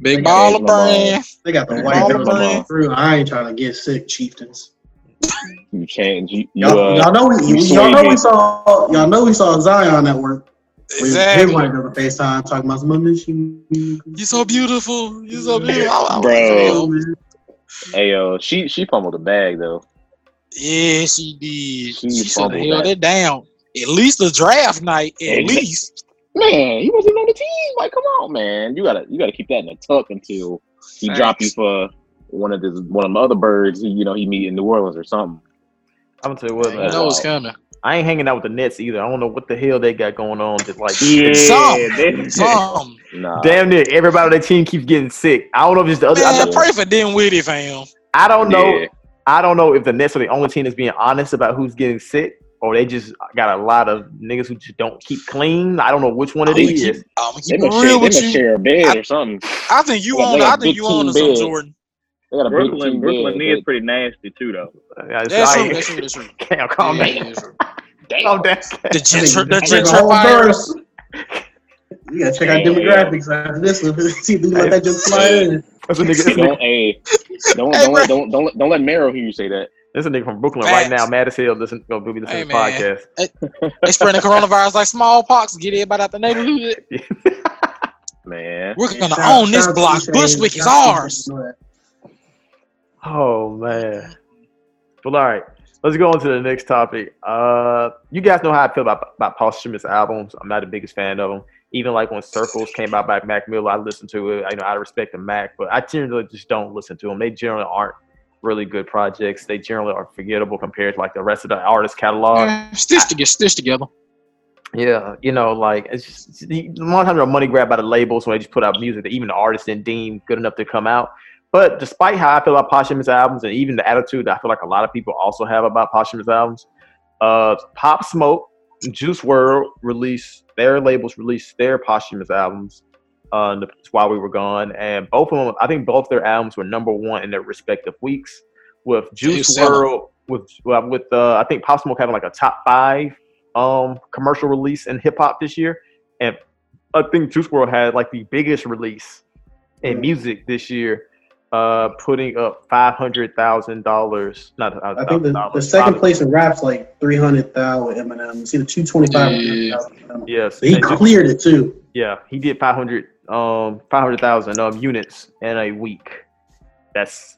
Big They baller changed brand. they got the They white changed girls my coming mind. through. I ain't trying to get sick, chieftains. You changed. You, you Y'all, uh, y'all know we, you y'all know we saw y'all know we saw Zion at work. With His Exactly. white girl on FaceTime talking about some other shit. You so beautiful. You so beautiful. I- I- Bro. I- hey yo, she she pummeled the bag though. Yeah, she did. She She should have held that. it down. At least the draft night. At Exact- least. Man, he wasn't on the team. Like, come on, man. You gotta you gotta keep that in the tuck until he Facts. drop you for one of the one of the other birds. You know, he meet in New Orleans or something. I'm gonna tell you what, You man. know uh, it's coming. I ain't hanging out with the Nets either. I don't know what the hell they got going on. Just like Yeah, Some. Some. Nah, damn near everybody on their team keeps getting sick. I don't know if it's the other. I, Man, pray for Dinwiddie, fam. I don't know. Yeah. I don't know if the Nets are the only team that's being honest about who's getting sick, or they just got a lot of niggas who just don't keep clean. I don't know which one it I'm gonna is. keep, I'm gonna They keep it must share, real they you. share a bed I- or something. I think you They got- on. I think you on to team some. Jordan. They got a big Brooklyn, team Brooklyn bed, is pretty nasty too, though. Yeah, it's- That's I true. ain't- That's true. That's true. Can't calm Yeah, down. that's true. but- Calm Damn. down. The gentr- the I think the whole gentrifiers. You gotta check out Yeah. demographics after this one. See if we let that just slide in. That's a nigga. Don't, hey, don't, don't, let, don't, don't, let- don't let Mero hear you say that. that's a nigga from Brooklyn right now. Mad as hell. Listen, gonna be listening Hey, to the podcast. They spreading coronavirus like smallpox. Get everybody out the neighborhood. Man. We're gonna Shout- own this shout out block. Shane. Bushwick is Shout out to ours. Oh man. Well, all right. Let's go on to the next topic. Uh, you guys know how I feel about about posthumous albums. I'm not the biggest fan of them. Even like when Circles came out by Mac Miller, I listened to it. I know I respect the Mac, but I generally just don't listen to them. They generally aren't really good projects. They generally are forgettable compared to like the rest of the artist catalog. Yeah, Stitch together. Stitch together. Yeah, you know, like it's just a lot of times they're money grab by the labels when they just put out music that even the artist didn't deem good enough to come out. But despite how I feel about posthumous albums and even the attitude that I feel like a lot of people also have about posthumous albums, uh, Pop Smoke, Juice WRLD released their labels released their posthumous albums uh, while we were gone, and both of them, I think both their albums were number one in their respective weeks. With Juice selling. World, with well, with uh, I think Pop Smoke having like a top five um commercial release in hip hop this year, and I think Juice WRLD had like the biggest release in Yeah. music this year, uh, putting up five hundred thousand dollars. Not I think the, the second $500,000. place in rap's like 300,000 with Eminem. It's either 225 Yeah. or 300,000. Yes, He and Ju- cleared it too. yeah, he did five hundred um five hundred thousand um units in a week. That's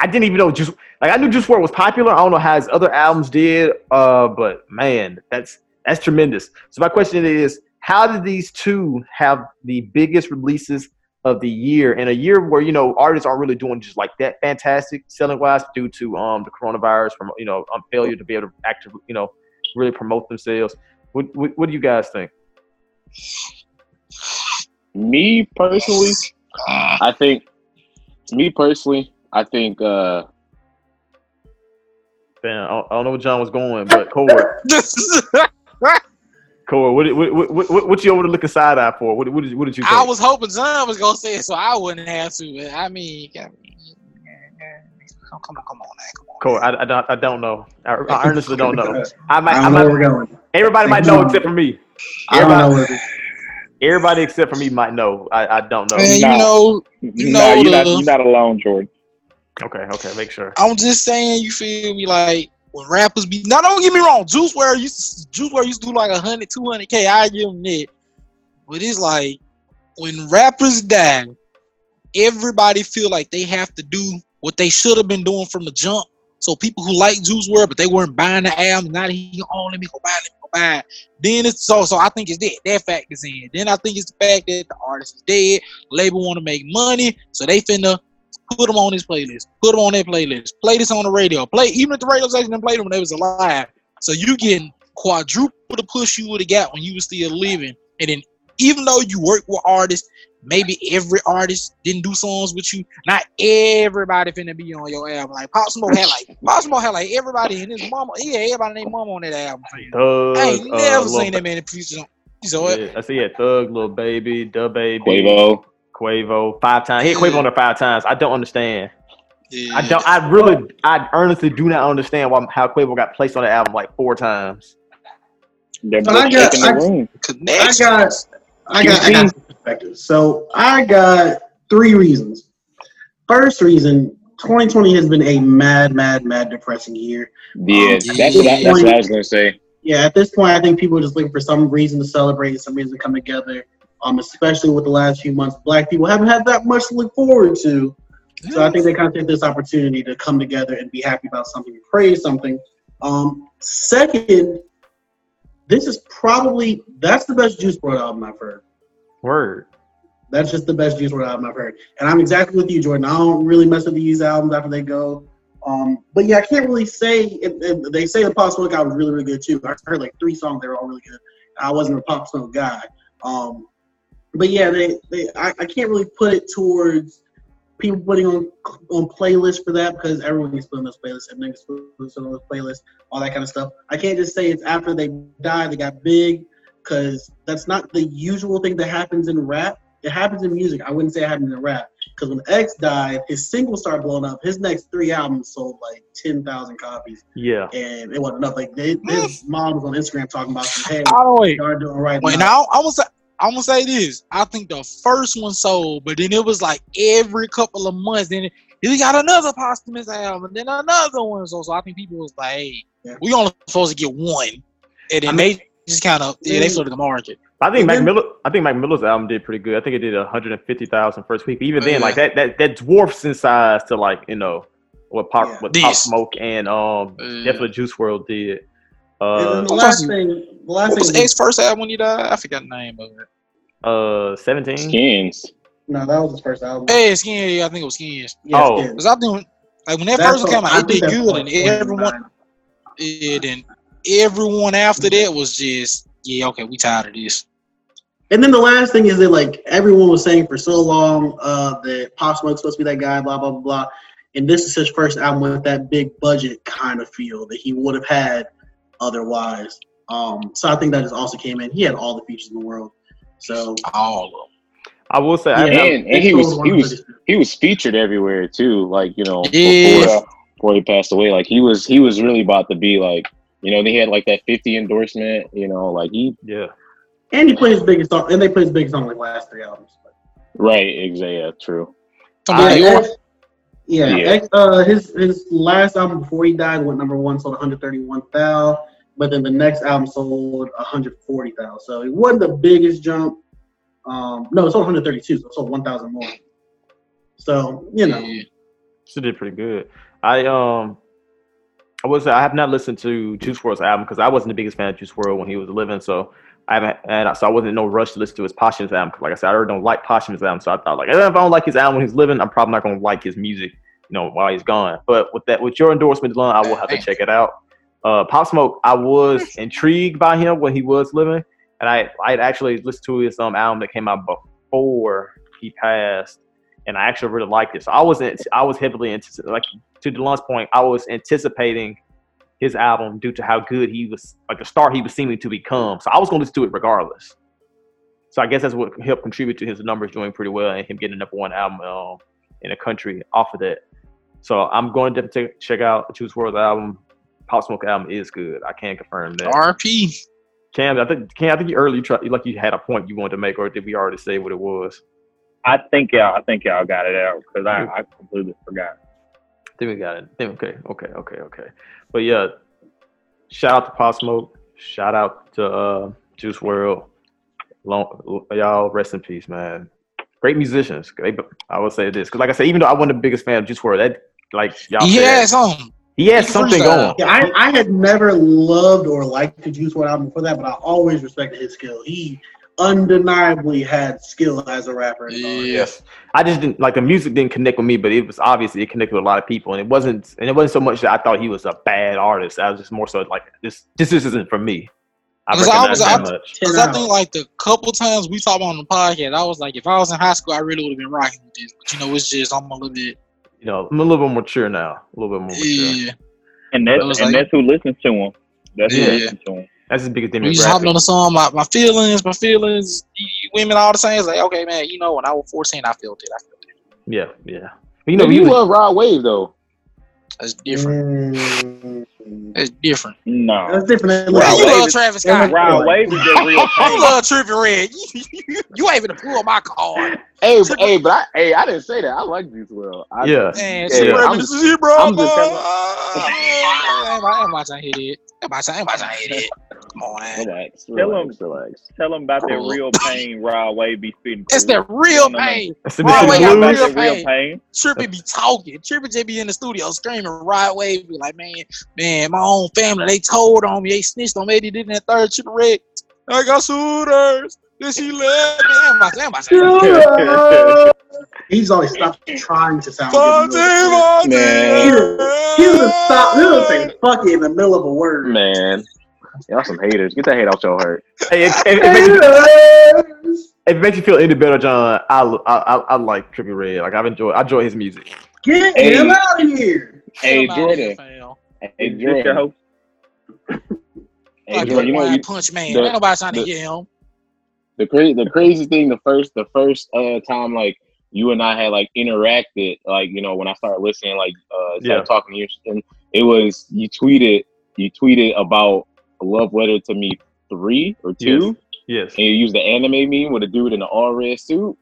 I didn't even know just like I knew Juice WRLD was popular. I don't know how his other albums did, uh, but man, that's that's tremendous. So my question is, how did these two have the biggest releases of the year in a year where you know artists aren't really doing just like that fantastic selling wise due to um the coronavirus from you know um, failure to be able to actively you know really promote themselves. What, what what do you guys think? Me personally, I think. Me personally, I think. uh Damn, I don't, I don't know where John was going, but Core, Core, what, what, what, what, what you over to looking side eye for? What, what, did, what did you think? I was hoping John was gonna say it, so I wouldn't have to. but I mean, come come on, come on, man, come on. Core, I, I, don't, I don't know. I, I earnestly don't know. I I might, I don't know where we're going. everybody might know except for me. I don't know Everybody, where everybody except for me might know. I, I don't know. Man, you Nah. know, You no, know you're not, you're not alone, Jordan. Okay, okay, make sure. I'm just saying, you feel me? Like when rappers be now, don't get me wrong. Juice WRLD used to Juice WRLD used to do like a hundred, two hundred k. I give him that, but it's like when rappers die, everybody feel like they have to do what they should have been doing from the jump. So people who like Juice WRLD, but they weren't buying the album, now he oh let me go buy, let me go buy. Then it's so so I think it's that that fact is in. Then I think it's the fact that the artist is dead, label want to make money, so they finna put them on this playlist, put them on that playlist, play this on the radio, play even if the radio station didn't play them when they was alive. So you getting quadruple the push you would have got when you was still living, and then even though you work with artists, maybe every artist didn't do songs with you. Not everybody finna be on your album. Like Pop Smoke had like Pop Smoke had like everybody in his mama. Yeah, everybody named mama on that album. Thug, I ain't uh, never Lil seen Ba- that many features on. So Yeah, I see. Yeah, Thug, little baby, the baby, Quavo. Quavo, five times. He had Quavo on there five times. I don't understand. yeah. I don't. I really, I earnestly do not understand why how Quavo got placed on the album like four times. They're But I got- I- room. I got, I got, I got some. So I got three reasons. First reason, 2020 has been a mad, mad, mad depressing year. Yeah, Um, that's what I, that's what I was gonna say. Yeah, at this point, I think people are just looking for some reason to celebrate, some reason to come together. Um, especially with the last few months, Black people haven't had that much to look forward to. So I think they kind of take this opportunity to come together and be happy about something, praise something. Um, second, this is probably that's the best Juice WRLD album I've heard. Word. That's just the best Juice WRLD album I've heard. And I'm exactly with you, Jordan. I don't really mess with these albums after they go. Um, but yeah, I can't really say. If, if they say the Pop Smoke guy was really, really good too. I heard like three songs; they were all really good. I wasn't a Pop Smoke guy. Um, but yeah, they, they I, I can't really put it towards people putting on on playlists for that because everyone gets put on those playlists, everyone niggas put on those playlists, all that kind of stuff. I can't just say it's after they died they got big because that's not the usual thing that happens in rap. It happens in music. I wouldn't say it happens in rap because when X died, his singles started blowing up. His next three albums sold like ten thousand copies, Yeah. and it wasn't enough. Like they, his mom was on Instagram talking about, some, "Hey, Oh wait, y'all doing right wait. now." Now I'm gonna say. I'm gonna say this. I think the first one sold, but then it was like every couple of months. Then he got another posthumous album, and then another one. So, so I think people was like, "Hey, Yeah. we only supposed to get one," and then I they just kind of yeah, they Mm. flooded the market. I think And Mac Miller. I think Mac Miller's album did pretty good. I think it did 150,000 first week. Even then, Yeah. like that, that that dwarfs in size to like you know what pop Yeah. what Pop Smoke and um Uh, definitely Juice WRLD did. And then Uh, the last thing, the last What was thing, X first album when he died? I forgot the name of it. uh, 17. Skins. no, that was his first album. Hey, Skin. Yeah, I think it was Skins. Yes, Oh. Cause I think like when that That's first came all- I out, it did good, and everyone, 29. it and everyone after that was just yeah, okay, we tired of this. And then the last thing is that like everyone was saying for so long uh, that Pop Smoke's supposed to be that guy, blah blah blah blah. And this is his first album with that big budget kind of feel that he would have had otherwise. Um, so I think that just also came in. He had all the features in the world. So All of them. I will say, I, Yeah. And, and he was he was he was featured everywhere too. Like you know Yeah. before before he passed away, like he was he was really about to be like you know they had like that fifty endorsement. You know, like he yeah, and he played his biggest song, and they played his biggest song like last three albums. right exactly yeah, true. Somebody yeah, else- X- yeah, Yeah. Uh, his his last album before he died went number one, sold 131,000. But then the next album sold 140,000. So it wasn't the biggest jump. Um, no, it sold 132, so it sold 1,000 more. So you know, Yeah. she did pretty good. I um, I was I have not listened to Juice WRLD's album because I wasn't the biggest fan of Juice WRLD when he was living. So I haven't, and I, so I wasn't in no rush to listen to his posthumous album. 'cause Like I said, I already don't like posthumous album. So I thought like, eh, if I don't like his album when he's living, I'm probably not gonna like his music, you know, while he's gone. But with that, with your endorsement, Delon, I will have to check it out. Uh, Pop Smoke, I was intrigued by him when he was living, and I I actually listened to his um album that came out before he passed, and I actually really liked it. So I wasn't, I was heavily into like to Delon's point, I was anticipating his album due to how good he was, like the star he was seeming to become. So I was going to listen to it regardless. So I guess that's what helped contribute to his numbers doing pretty well and him getting a number one album um, in the country off of that. So I'm going to definitely check out the Juice WRLD album. Pop Smoke album is good. I can confirm that. RP. Cam, I think Cam, I think you early tried, like you had a point you wanted to make, or did we already say what it was? I think y'all, I think y'all got it out because I, I completely forgot. I think we got it. I think- okay, okay, okay, okay. But yeah, shout out to Pop Smoke. Shout out to uh, Juice WRLD. Long, y'all rest in peace, man. Great musicians. They, I would say this because, like I said, even though I wasn't the biggest fan of Juice WRLD, that like y'all He said, had something. he had something going. Yeah, I, I had never loved or liked the Juice WRLD album before that, but I always respected his skill. He undeniably had skill as a rapper. and an artist. Yes, I just didn't like the music didn't connect with me, but it was obviously it connected with a lot of people, and it wasn't and it wasn't so much that I thought he was a bad artist. I was just more so like this. This isn't for me. I Because I was- I- Because I think like the couple times we talked on the podcast, I was like, if I was in high school, I really would have been rocking with this. But you know, it's just I'm a little bit, You know, I'm a little bit mature now. A little bit more mature. yeah. And that's and like- that's who listens to him. That's Yeah. who listens to him. That's the biggest We just hopping on the song, my, my feelings, my feelings, y- y- women all the same. It's like, okay, man, you know, when I was 14, I felt it. I felt it. Yeah, yeah. But you know, You, you love Rod Wave though. That's different. Mm. It's different. No. That's different. Man, Rod you Wave love is- Travis Scott. Rod- Rod Wave is just real You love Trippie Redd. You, you ain't even pull my card. Hey, but, hey, but I, hey, I didn't say that. I like Juice WRLD. I, yeah. Man, Yeah, Trippie Redd, I'm this just- is it, bro. I'm just telling- Ain't my trying to hit it. Ain't my trying to hit it. Come on, man. Relax, Tell relax, relax. Tell them about that Cool. real pain Rod Wave be spitting. It's fool. that real No, no, no. pain. That's the Rod Mississippi Wave Tell them got Blues. about real that real pain. pain. Trippie be talking. Trippie just be in the studio screaming. Rod Wave be like, man, man, my own family, they told on me. They snitched on me. They did in that third Trippie Redd. I got shooters. Then she left me. Ain't my- ain't my saying. He's always stopped trying to sound Fonte, good. Fonte. Man. He would stop. He would say "fuck it" in the middle of a word. Man, y'all some haters. Get that hate out your heart. Hey, it, it, it, makes you, it makes you feel any better, John, I, I, I, I like Trippie Redd. Like I've enjoyed, I enjoy his music. Get Hey. him out of here. Hey, Hell nah, Jordan. Hey, Is Jordan. Hey, Jordan. You know, Wild you, punch man. the- Ain't nobody trying to get him. the crazy, the crazy thing, the first, the first uh time, like you and I had like interacted, like you know, when I started listening, like uh, started Yeah. talking to you, and it was you tweeted, you tweeted about a love letter to me three or two, Yes, and you used the anime meme with a dude in an all red suit,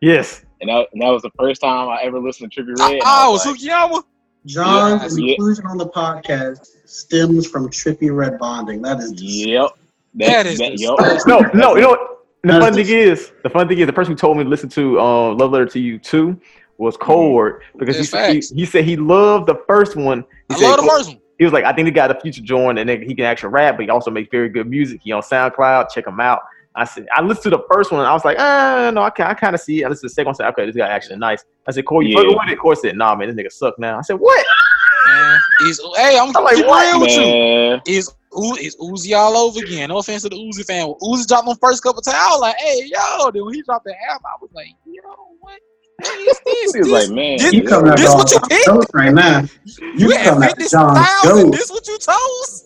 yes. and that, and that was the first time I ever listened to Trippie Oh, Red. and oh, was like, Sukiyama. John's Yeah. inclusion on the podcast stems from Trippie Redd bonding. That is Yep. That is yep. No, no. You know what? The That's fun thing is, the fun thing is, the person who told me to listen to uh, "Love Letter to You" too was Cord because he, said- he he said he loved the first one. He I said love the first one. He was like, I think he got a future join, and then he can actually rap, but he also makes very good music. He on SoundCloud. Check him out. I said, I listened to the first one, and I was like, ah, no, I, can, I kind of see it. I listened to the second one, I said, okay, this guy actually nice. I said, Corey, you Yeah. fucking with it? Corey said, nah, man, this nigga suck now. I said, what? Man, he's, hey, I'm, I'm like, keep what, real with you. Is U- Uzi all over again? No offense to the Uzi fan. When Uzi dropped them first couple times. I was like, hey, yo, then when he dropped the album, I was like, yo, what? What is this? this, like, man, this- You coming This what you picked? Right now. You you had coming at fifty John thousand. This what you chose?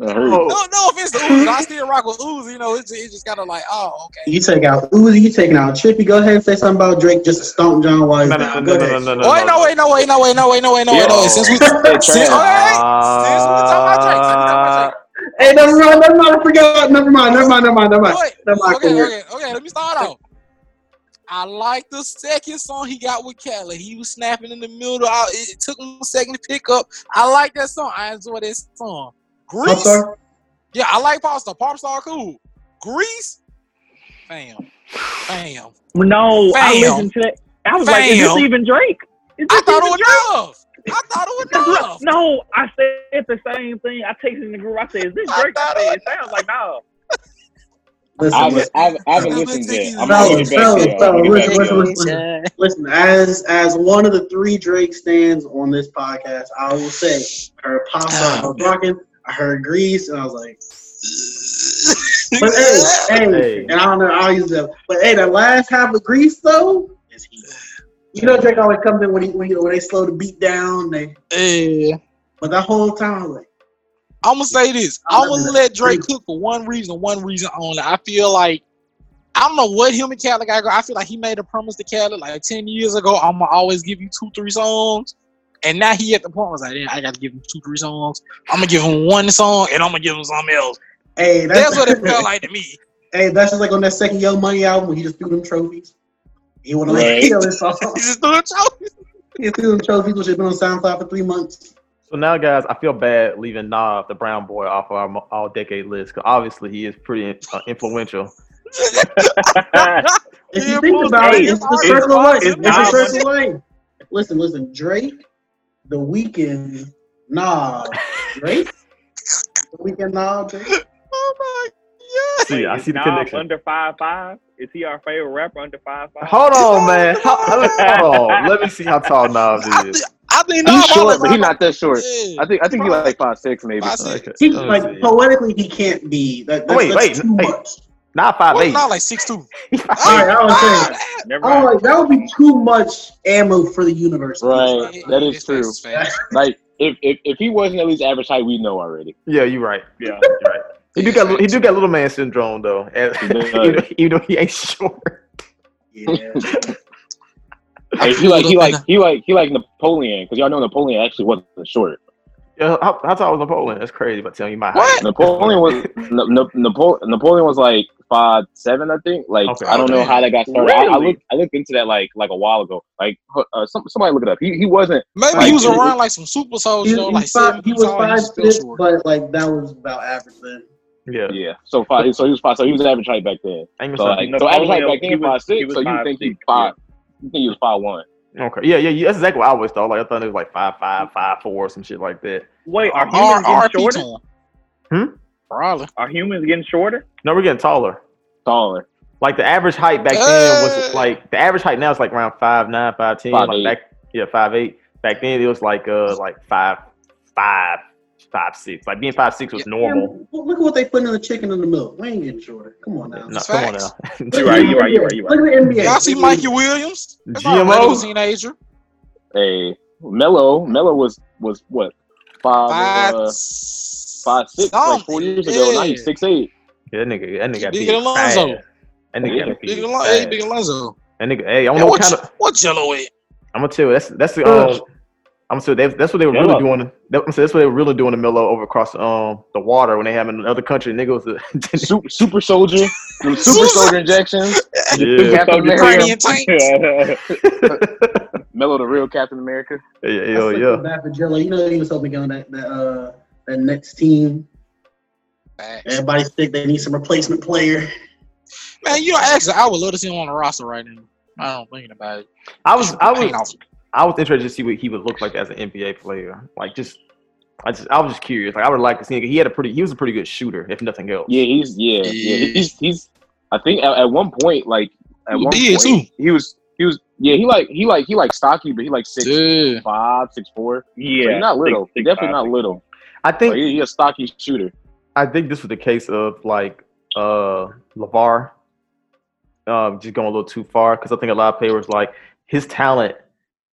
I heard. No, no offense to Uzi. I still rock with Uzi. You know, it's, it's just kind of like, oh, okay. You take out Uzi, you taking out Trippie. Go ahead and say something about Drake just to stomp John while he's no, no, down. no, Go no, ahead. no, no, no, Oh, wait, no, wait, no, wait, no, wait, no, wait, no, wait, no, wait, no. Yo. wait. Since we, since, Trash. all right, since we talking about Drake, since we talking about Drake. Hey, never mind, never mind. I forgot. Never mind, never mind, never mind, never mind. Wait, Never mind. okay, Corey. okay, okay. Let me start off. I like the second song he got with Kelly. He was snapping in the middle. I, it took him a second to pick up. I like that song. I enjoy that song. Greece. Yeah, I like Popstar. Popstar cool. Greece. Bam. Bam. No, I listened to that. I was like, is this even Drake? Is I this thought it was enough. I thought it was Drake? No, I said the same thing. I texted in the group. I said, "Is this Drake?" I thought said, it "It sounds like no." Listen, I haven't, listen, I haven't, I haven't listened gonna yet. I'm you gonna back. get back to y'all. Fellas, I'm gonna get fellas, back listen, listen. listen, as as one of the three Drake stands on this podcast, I will say, I heard Popstar, I was rocking, I heard Greece, and I was like, but hey, hey, Hey. and I don't know, I'll use that. But hey, that last half of Greece though is heat. You know, Drake always comes in when he when, he, when they slow the beat down. They, Yeah. but that whole time, I was like, I'm gonna say this. I I'm gonna let Drake cook for one reason, one reason only. I feel like I don't know what him and Khaled got. go- I feel like he made a promise to Khaled like ten years ago. I'm gonna always give you two, three songs, and now he at the point where it's like, "Damn, I got to give him two, three songs. I'm gonna give him one song, and I'm gonna give him something else. hey, that's, That's what it felt like to me. hey, that's just like on that second Young Money album when he just threw them trophies. He would have Right. like kill his song. He just threw a choke. He threw them trophies, which has been on SoundCloud for three months. So now, guys, I feel bad leaving Nav, the brown boy, off of our all decade list because obviously he is pretty uh, influential If you think about it, it's the circle of life. it's It's the circle of life. Listen, listen, Drake, the Weeknd, nah, Drake, the Weeknd, nah, Drake. Oh my god. See, I see the connection. Under five five. Is he our favorite rapper under five five? Hold on, man. Hold, hold on. Let me see how tall Nas I, is. Thi- I think He's short, probably but he's not that short. Yeah. I think I think he's like five six maybe. Five, six. Okay, He let oh, me like see. poetically, he can't be. That, that's, oh, Wait, that's wait, too hey. much. Not five Well, eight. not like six two. All right, I was saying, Never I mind. like, that would be too much ammo for the universe. Right. That is true. Like if, if if he wasn't at least average height, we know already. Yeah, you're right. Yeah. You're right. He do got he do got little man syndrome though, and He does. even, though, even though he ain't short. Yeah. Hey, he like he like he like he like Napoleon because y'all know Napoleon actually wasn't short. Yeah, how, how tall was Napoleon? That's crazy. But tell you my What? height. Napoleon was Na- Na- Napo- Napoleon was like five seven, I think. Like Okay. I don't know how that got started. I, I Really? looked I looked into that like like a while ago. Like uh, some, somebody look it up. He he wasn't. Maybe Like, he was he- around like some super soldiers, He, though, he like five, seven he was five six, but like that was about average then. Yeah, Yeah. So five. So he was five. So he was average height back then. So like so average height Napoleon, back he then was- five six. So you think he six, five? You think he was five one? Okay, yeah, yeah, yeah. That's exactly what I always thought. Like I thought it was like five five, five four, some shit like that. Wait, are R- humans RP getting shorter? to Hmm? Probably. Are humans getting shorter? No, we're getting taller. Taller. Like the average height back then was Uh. like the average height now is like around five nine, five ten. Five like eight. back, yeah, five eight. Back then it was like uh like five five, five six. Like being five six was normal. Damn, look at what they put in the chicken in the milk. We ain't getting shorter. Come on now. No, come on now. Look You at right, the you right, you right, NBA. you Look at the NBA. Y'all see Mikey Williams? That's not a GMO? regular teenager. Hey, Melo. Melo was was what five Five, uh, s- five six like four years ago. Now he's six eight. Yeah, that nigga, that nigga got Bigger big than Lonzo. fast. That nigga Yeah. got Big big. Alon- hey, fast. Big Alonzo. That nigga, hey, I don't Hey, know what what, kind of. what Gelo at? I'm gonna tell you, that's that's the Ugh. um. I'm gonna that's, that's what they were Yeah, really doing. That, I'm saying that's what they were really doing in Melo over across um the water when they have in another country. Nigga was a, Super, super soldier. Them super soldier injections. yeah, Captain America. Team. Melo, the real Captain America. yeah, I yeah, yeah. feel bad for Gelo. You know he was hoping on that that uh that next team. Facts. Everybody's think they need some replacement player. Man, you know, actually, I would love to see him on the roster right now. I don't thinking about it. I was, I was, Paint off. I was interested to see what he would look like as an NBA player. Like, just, I just, I was just curious. Like, I would like to see. Him. He had a pretty, he was a pretty good shooter, if nothing else. Yeah, he's yeah, yeah. Yeah. He's he's. I think at, at one point, like at He one did, point, he was he was yeah. He like he like he like stocky, but he like six Yeah. five, six four. So he's not little. six- six, definitely five, not little. I Like, think, he, he a stocky shooter. I think this was the case of like, uh, LaVar, um, just going a little too far because I think a lot of players like his talent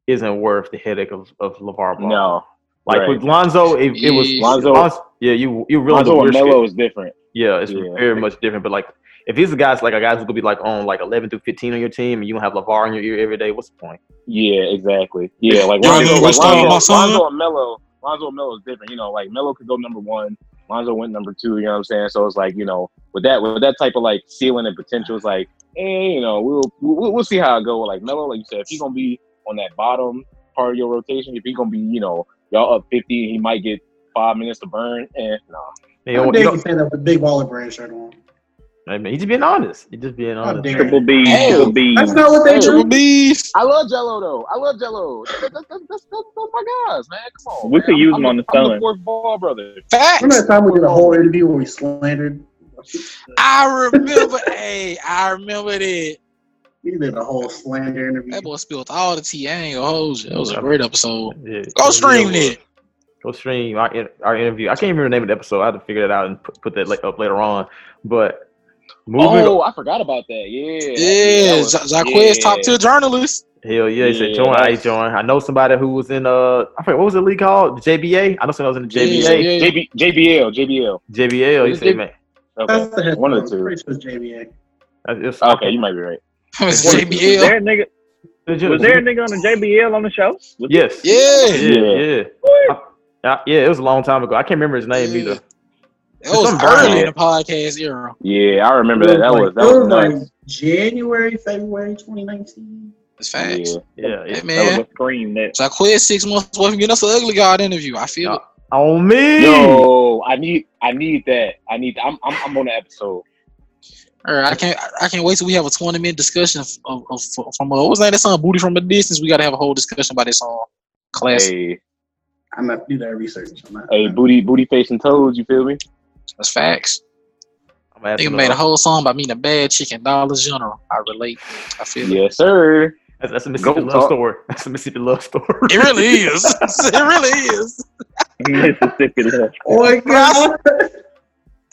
isn't worth the headache of of LaVar Ball. No, Like Right. with Lonzo, it, it was Yeah. Lonzo- Lonzo- yeah, you you really Lonzo and Melo is different. Yeah, it's Yeah. very much different. But like, if these are guys like a guys who could be like on like eleven through fifteen on your team, and you don't have LaVar in your ear every day, what's the point? Yeah, exactly. Yeah, like Yeah, Lonzo, yeah, like what's Lonzo, my son? Lonzo and Melo. Lonzo and Melo is different. You know, like Melo could go number one. Lonzo went number two. You know what I'm saying? So it's like you know, with that with that type of like ceiling and potential, it's like, eh, you know, we'll we'll, we'll see how it go. Like Melo, like you said, if he's gonna be on that bottom part of your rotation, if he's gonna be, you know, y'all up 50, he might get five minutes to burn. And no, You How know, dare you you know, say that with the big baller brand shirt on? I mean, he's just being honest. He's just being honest. dare Triple B, Hey. triple B. That's not what they Hey, Triple. B's. I love Gelo though. I love Gelo. That's, that's, that's, that's, that's my guys, man. Come on. We man. could use I'm him on the I'm Suns. fourth ball brother. Facts. Remember that time we did a whole interview where we slandered? I remember. hey, I remember that. We did a whole slander interview. That boy spilled all the tea. I ain't gonna hold you. It was a great episode. Yeah, Go stream yeah. it. Go stream our our interview. I can't even remember the name of the episode. I had to figure that out and put, put that up later on. But moving, Oh, I forgot about that. Yeah. Yeah, that was- Ja- Jaquez, top yeah. tier journalist. hell yeah, he said join. I join. I know somebody who was in uh, I forget what was the league called? The JBA. I know somebody was in the JBA. Yeah, yeah. JB, JBL, JBL. JBL. He Is it said, J- man, Okay. That's the head One of the two. Pretty sure it's JBA. it's, Okay, you might be right. It's Was JBL. there a nigga? Was Was there a nigga on the JBL on the show? Was Yes. Yeah. Yeah. Yeah. Yeah. I- I- yeah, it was a long time ago. I can't remember his name Yeah. either. It was Some early in the podcast era. Yeah, I remember that. That was that it was was like nuts. January, February 2019. It's facts. Yeah. Yeah. Hey, yeah. That man. was a scream that. Jaquez six months away from getting us an ugly god interview. I feel Yeah. it. On me. Yo, I need I need that. I need I'm I'm, I'm on the episode. All right, I can't. I can't wait till we have a twenty minute discussion of, of, of from uh, what was that? That song "Booty from a Distance." We got to have a whole discussion about this song. Classic. Hey, I'm gonna do that research. on that. hey, booty, booty facing toes. You feel me? That's facts. I'm They made a whole song about meeting a bad chicken Dollar General. I relate. I feel it. Yes, sir. That's, that's a Mississippi Go love talk. story. That's a Mississippi love story. It really is. it really is. Mississippi love. Oh my god!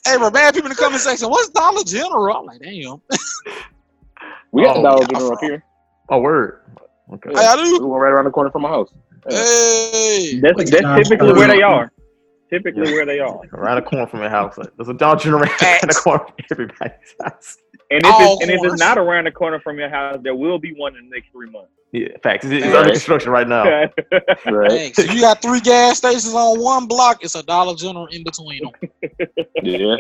Hey, bro, bad people in the comment section. What's Dollar General? I'm like, damn. We got Oh, the Dollar yeah, General up here. Oh, word. Okay. Hey, I The do. one right around the corner from my house. Hey. That's, Look at that's Josh typically where they are. Typically where they are. Around the corner from your house. Like, there's a Dollar General right around the corner from everybody's house. And if, All it's, and if it's not around the corner from your house, there will be one in the next three months. Yeah, facts. It's, it's Right. under construction right now. Right. Hey, so you got three gas stations on one block. It's a Dollar General in between them. Yeah.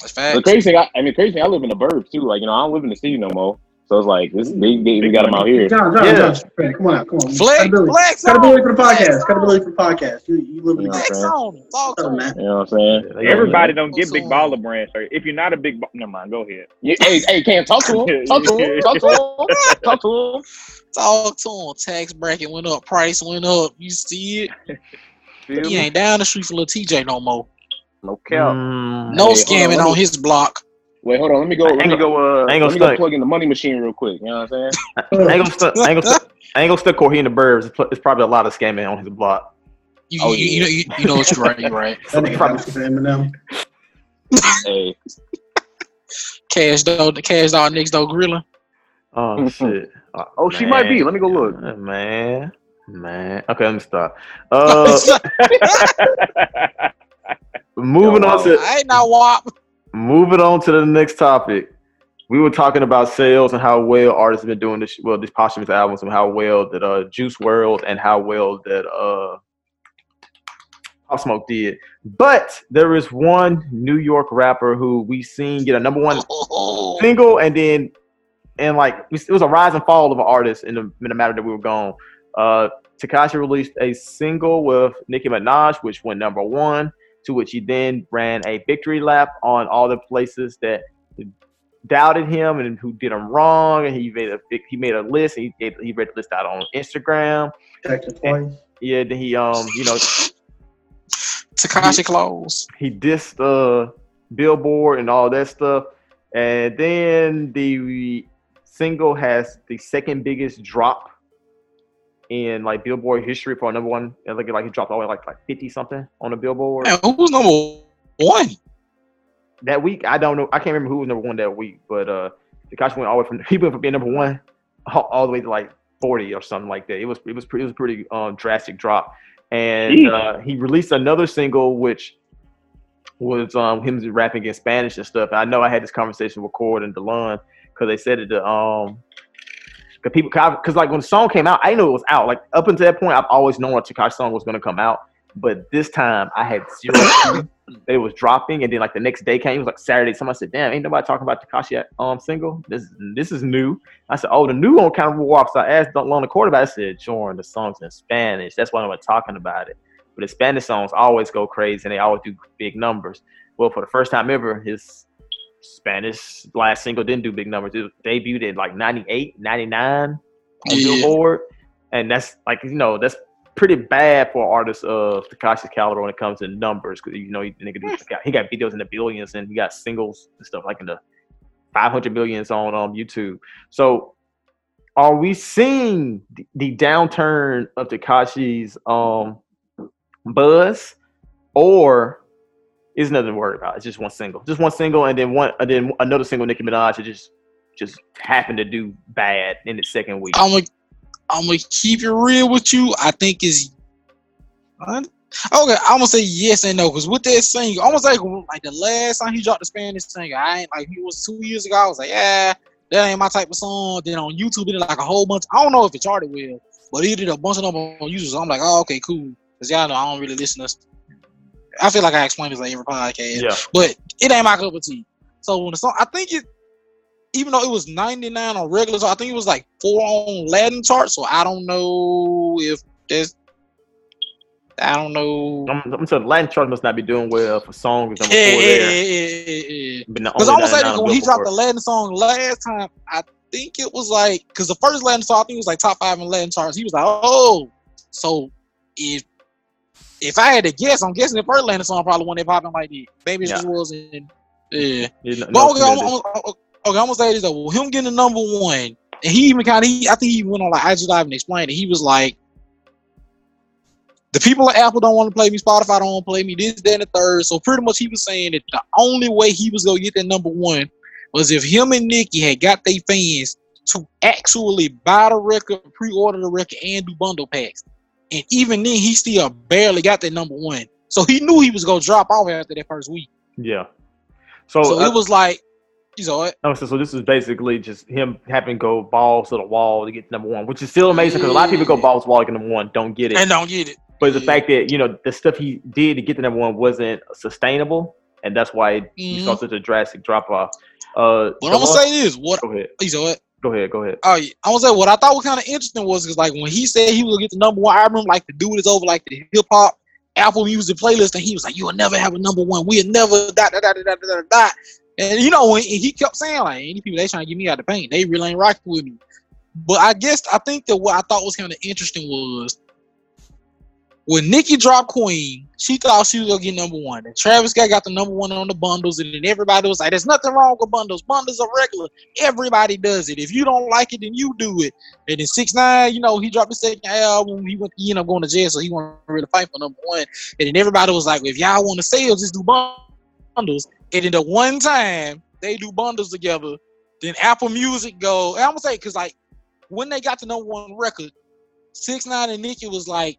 That's The crazy thing, I, I mean, crazy thing, I live in the burbs too. Like, you know, I don't live in the city no more. So it's like, this, they, they, we got them out here. John, John, Yeah. John, come on out, come on. Flex, Credibility. flex Credibility on for the it, flex podcast. Credibility for the podcast. You, you live in the Flex on it. Talk to him. man. You know what I'm saying? Yeah, they- Everybody don't get big baller brands. Or if you're not a big, ba- never mind. Go ahead. Yeah, hey, hey, Cam, talk to him. Talk to him. Talk to him. Talk to him. Talk to him. Tax bracket went up. Price went up. You see it? He ain't down the street for little TJ no more. No cap. Mm, No Hey, hold on, scamming on his block. Wait, hold on. Let me go. Let me go. Uh, I ain't gonna let me go plug in the money machine real quick. You know what I'm saying? I ain't gonna stunt. I ain't gonna stunt. Ain't gonna stunt Corey in the burbs. It's, probably a lot of scamming on his block. You, Oh, you, you, yeah. know, you, you know what you're right. You're right. So That it's nigga probably, probably for Eminem. Hey, Cash dog, the cash dog next door grilling. oh shit. Oh, oh, she might be. Let me go look. Uh, Man, man. Okay, let me stop. Uh, moving Yo, on to I ain't not wop. Moving on to the next topic. We were talking about sales and how well artists have been doing this. Well, these posthumous albums and how well that uh Juice WRLD and how well that uh Pop Smoke did. But there is one New York rapper who we seen get a number one single and then and like it was a rise and fall of an artist in the in the matter that we were gone. Uh Tekashi released a single with Nicki Minaj, which went number one, to which he then ran a victory lap on all the places that doubted him and who did him wrong. And he made a he made a list. And he gave, he read the list out on Instagram. Checked it twice. Yeah, then he um you know Tekashi clothes. he dissed uh Billboard and all that stuff. And then the single has the second biggest drop in like Billboard history for a number one. And Like like he dropped all the way like like fifty something on the Billboard Man, who's number one? that week. I don't know. I can't remember who was number one that week, but uh, Tekashi went all the way from he went from being number one all, all the way to like forty or something like that. It was it was pretty it was a pretty um, drastic drop, and uh, he released another single which was um him rapping in Spanish and stuff. And I know I had this conversation with Cord and Delon because they said it to um. Cause people, cause like when the song came out, I didn't it was out. Like up until that point, I've always known a Tekashi song was gonna come out, but this time I had zero clue it was dropping, and then like the next day came, it was like Saturday. Somebody said, "Damn, ain't nobody talking about Tekashi um single. This this is new." I said, "Oh, the new one kind of walks." So I asked Lon the quarterback. I said, "Jordan, the song's in Spanish. That's why I'm talking about it." But the Spanish songs always go crazy, and they always do big numbers. Well, for the first time ever, his Spanish last single didn't do big numbers. It debuted at like 98, 99 on Yeah. Billboard, and that's like you know that's pretty bad for artists of Tekashi's caliber when it comes to numbers because you know he, nigga do, he got videos in the billions and he got singles and stuff like in the 500 millions on um, YouTube. So are we seeing the, the downturn of Tekashi's um buzz or is nothing to worry about? It's just one single, just one single, and then one, and then another single, Nicki Minaj, just just happened to do bad in its second week. I'm gonna I'm gonna keep it real with you. I think is okay. I'm gonna say yes and no because with that single, almost like like the last time he dropped the Spanish single, I ain't like he was two years ago. I was like, yeah, that ain't my type of song. Then on YouTube, he did like a whole bunch. I don't know if it charted well, but he did a bunch of them on YouTube. So I'm like, oh, okay, cool. Cause y'all know I don't really listen to. I feel like I explain this on every podcast yeah, but it ain't my cup of tea. So when the song, I think it, even though it was 99 on regular, so I think it was like four on Latin chart. So I don't know if there's I don't know. I'm, I'm saying Latin chart must not be doing well for songs Yeah, yeah, yeah, yeah, yeah, yeah. Been the Because I was saying when he dropped the Latin song last time, I think it was like because the first Latin song I think it was like top five in Latin charts. He was like, oh, so if if I had to guess, I'm guessing the first Latin song probably one they popping like that. Maybe it Yeah. just wasn't. Yeah. No- But okay, I'm. I'm- I'm- okay, I'm gonna say this though. With him getting the number one, and he even kind of, I think he went on like IG Live and explained it. He was like, the people at Apple don't want to play me, Spotify don't want to play me, this, that, and the third. So pretty much he was saying that the only way he was gonna get that number one was if him and Nicki had got their fans to actually buy the record, pre-order the record, and do bundle packs. And even then, he still barely got that number one. So he knew he was gonna drop off after that first week. Yeah. So, So uh, it was like, you know, oh, so, so this is basically just him having to go balls to the wall to get number one, which is still amazing because a lot of people go balls to the wall to get number one, don't get it. and don't get it. but the fact that you know the stuff he did to get the number one wasn't sustainable, and that's why you saw such a drastic drop off. Uh, But I'm gonna say this: what you know, what? Go ahead. Go ahead. Oh, yeah. I'm gonna say what I thought was kind of interesting was because like when he said he was gonna get the number one, I remember like the dude is over like the hip hop Apple Music playlist, and he was like, "You will never have a number one. We'll never dot dot dot dot dot dot." And you know, when he kept saying like, "Any people they trying to get me out of the paint, they really ain't rocking with me." But I guess I think that what I thought was kind of interesting was when Nicki dropped Queen, she thought she was gonna get number one, and Travis Scott got the number one on the bundles, and then everybody was like, "There's nothing wrong with bundles. Bundles are regular. Everybody does it. If you don't like it, then you do it." And then six nine, you know, he dropped his second album. He went, ended up going to jail, so he wasn't really fight for number one. And then everybody was like, "If y'all want to sell, just do bundles." And then the one time they do bundles together, then Apple Music go. I'm gonna say because like when they got the number one record, six nine and Nicki was like,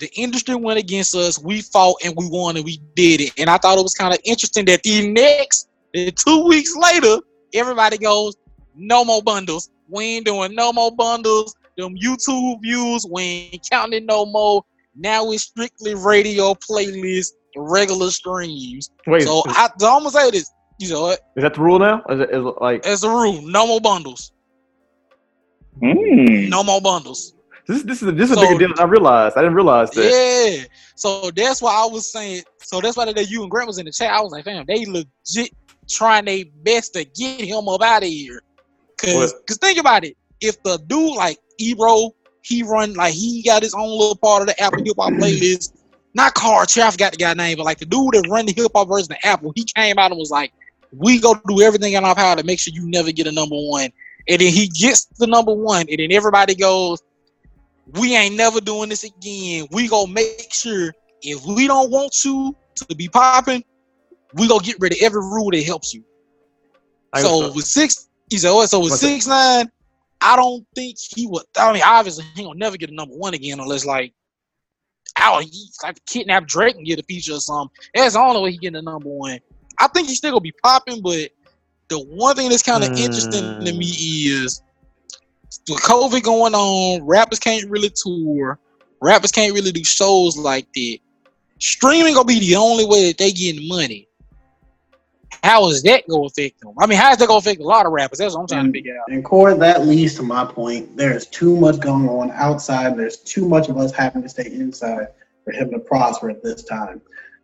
the industry went against us. We fought and we won and we did it. And I thought it was kind of interesting that the next uh, two weeks later, everybody goes, no more bundles. We ain't doing no more bundles. Them YouTube views, we ain't counting no more. Now it's strictly radio playlists, regular streams. Wait, so is, I, so I'm gonna say this. You know what? is that the rule now? Is it, is it like It's a rule, no more bundles. Mm. No more bundles. This? This is this is a bigger deal than I realized. I didn't realize that. Yeah. So that's why I was saying. So that's why the day you and Grant was in the chat. I was like, fam, they legit trying their best to get him up out of here. Cause, What? cause think about it. If the dude like Ebro, he run like he got his own little part of the Apple hip hop playlist. Not Carl Chery, I forgot the guy name, but like the dude that run the hip hop version of Apple, he came out and was like, "We go do everything in our power to make sure you never get a number one." And then he gets the number one, and then everybody goes, we ain't never doing this again. We gonna make sure if we don't want you to be popping, we gonna get rid of every rule that helps you. I So with six, he said, oh, so with six nine, I don't think he would. I mean, obviously he gonna never get a number one again unless like, oh, he's like kidnap Drake and get a feature or something. That's the only way he getting a number one. I think he's still gonna be popping, but the one thing that's kind of interesting to me is with COVID going on, rappers can't really tour. Rappers can't really do shows like that. Streaming gonna be the only way that they getting money. How is that gonna affect them? I mean, how is that gonna affect a lot of rappers? That's what I'm trying to figure out. And Corey, that leads to my point. There's too much going on outside. There's too much of us having to stay inside for him to prosper at this time.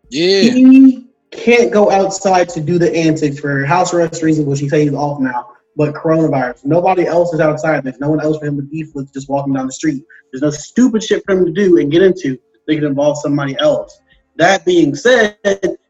Yeah, He can't go outside to do the antics for house arrest reasons, which he says he's off now. But coronavirus, nobody else is outside. There's no one else for him to beef with just walking down the street. There's no stupid shit for him to do and get into that can involve somebody else. That being said,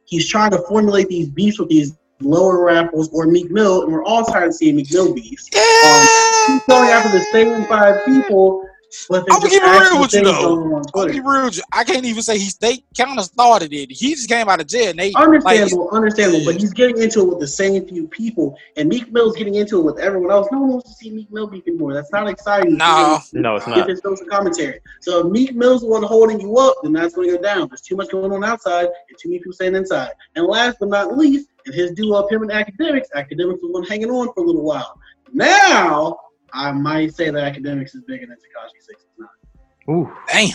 he's trying to formulate these beefs with these lower rappers or Meek Mill, and we're all tired of seeing Meek Mill beefs. Um, he's going after the same five people, but I'ma keep it real with you, though. going on on I'll be real with you. I can't even say he's they kind of started it. He just came out of jail and they Understandable, understandable, Yeah. but he's getting into it with the same few people, and Meek Mill's getting into it with everyone else. No one wants to see Meek Mill beef anymore. That's not exciting. No. No, it's Get not. this social commentary. So if Meek Mill's the one holding you up, then that's going to go down. There's too much going on outside and too many people staying inside. And last but not least, and his duo up him and Akademiks, Akademiks was one hanging on for a little while. Now I might say that Akademiks is bigger than Tekashi Six Nine. Ooh, damn.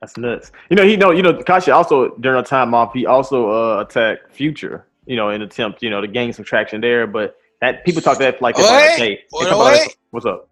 that's nuts. You know, he know. You know, Tekashi also during a time off, he also uh, attacked Future. You know, in attempt, you know, to gain some traction there. But that people talk that like that Wait, all day. They wait, talk about that- wait. What's up?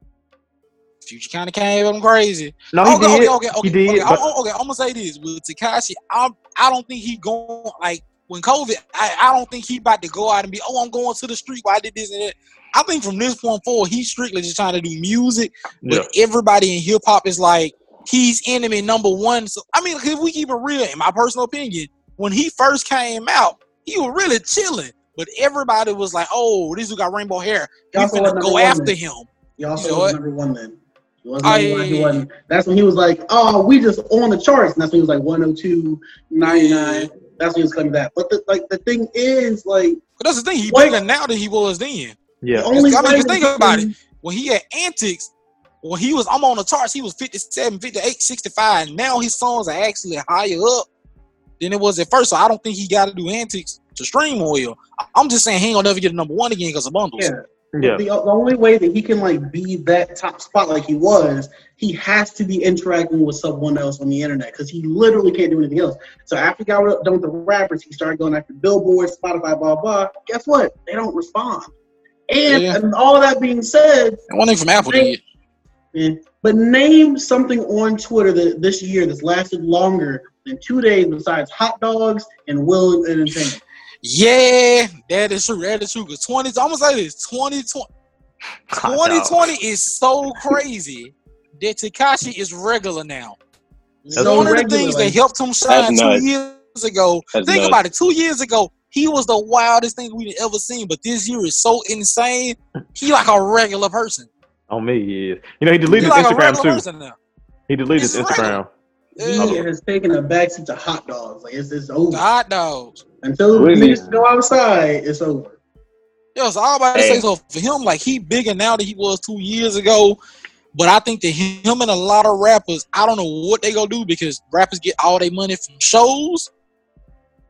Future kind of came at him crazy. No, he okay, did. okay, okay, okay, He did, okay. but- I'm, okay, I'm gonna say this with Takashi. I'm, I don't think he going like when COVID. I, I don't think he about to go out and be. Oh, I'm going to the street. Why I did this and that. I think from this point forward, he's strictly just trying to do music. Yeah. But everybody in hip hop is like he's enemy number one. So I mean, if we keep it real, in my personal opinion, when he first came out, he was really chilling. But everybody was like, "Oh, this dude got rainbow hair. He We also finna go one after then. him." He also You know was number one then. He wasn't number one, he wasn't- That's when he was like, oh, we just on the charts. And that's when he was like 102, 99. That's when he was coming back. But the, like the thing is, like, But that's the thing. He What? bigger now than he was then. Yeah. only I mean, way just think about it. When he had antics, when he was, I'm on the charts, he was 57, 58, 65. Now his songs are actually higher up than it was at first. So I don't think he got to do antics to stream well. I- I'm just saying he ain't gonna never get a number one again because of bundles. Yeah. Yeah. The, uh, the only way that he can like be that top spot like he was, he has to be interacting with someone else on the internet because he literally can't do anything else. So after he got done with the rappers, he started going after Billboard, Spotify, blah blah. Guess what? They don't respond. And, Yeah. and all that being said, And one thing from Apple did. eh, but name something on Twitter that this year that's lasted longer than two days besides hot dogs and Will Entertainment. Yeah, that is true. That is true. Because 20, I'm gonna this 2020, 2020 is so crazy that Tekashi is regular now. So One of the things like- that helped him shine two years ago. That's think nuts. about it. Two years ago, he was the wildest thing we've ever seen. But this year is so insane. He like a regular person. On me, he is. You know, he He deleted like Instagram too. He deleted It's Instagram. He Yeah. has taken a backseat to hot dogs. Like it's, it's over. Hot dogs. Until Really? niggas go outside, it's over. Yo, so all about to Hey. say so for him, like he bigger now than he was two years ago. But I think that him and a lot of rappers, I don't know what they gonna do because rappers get all their money from shows,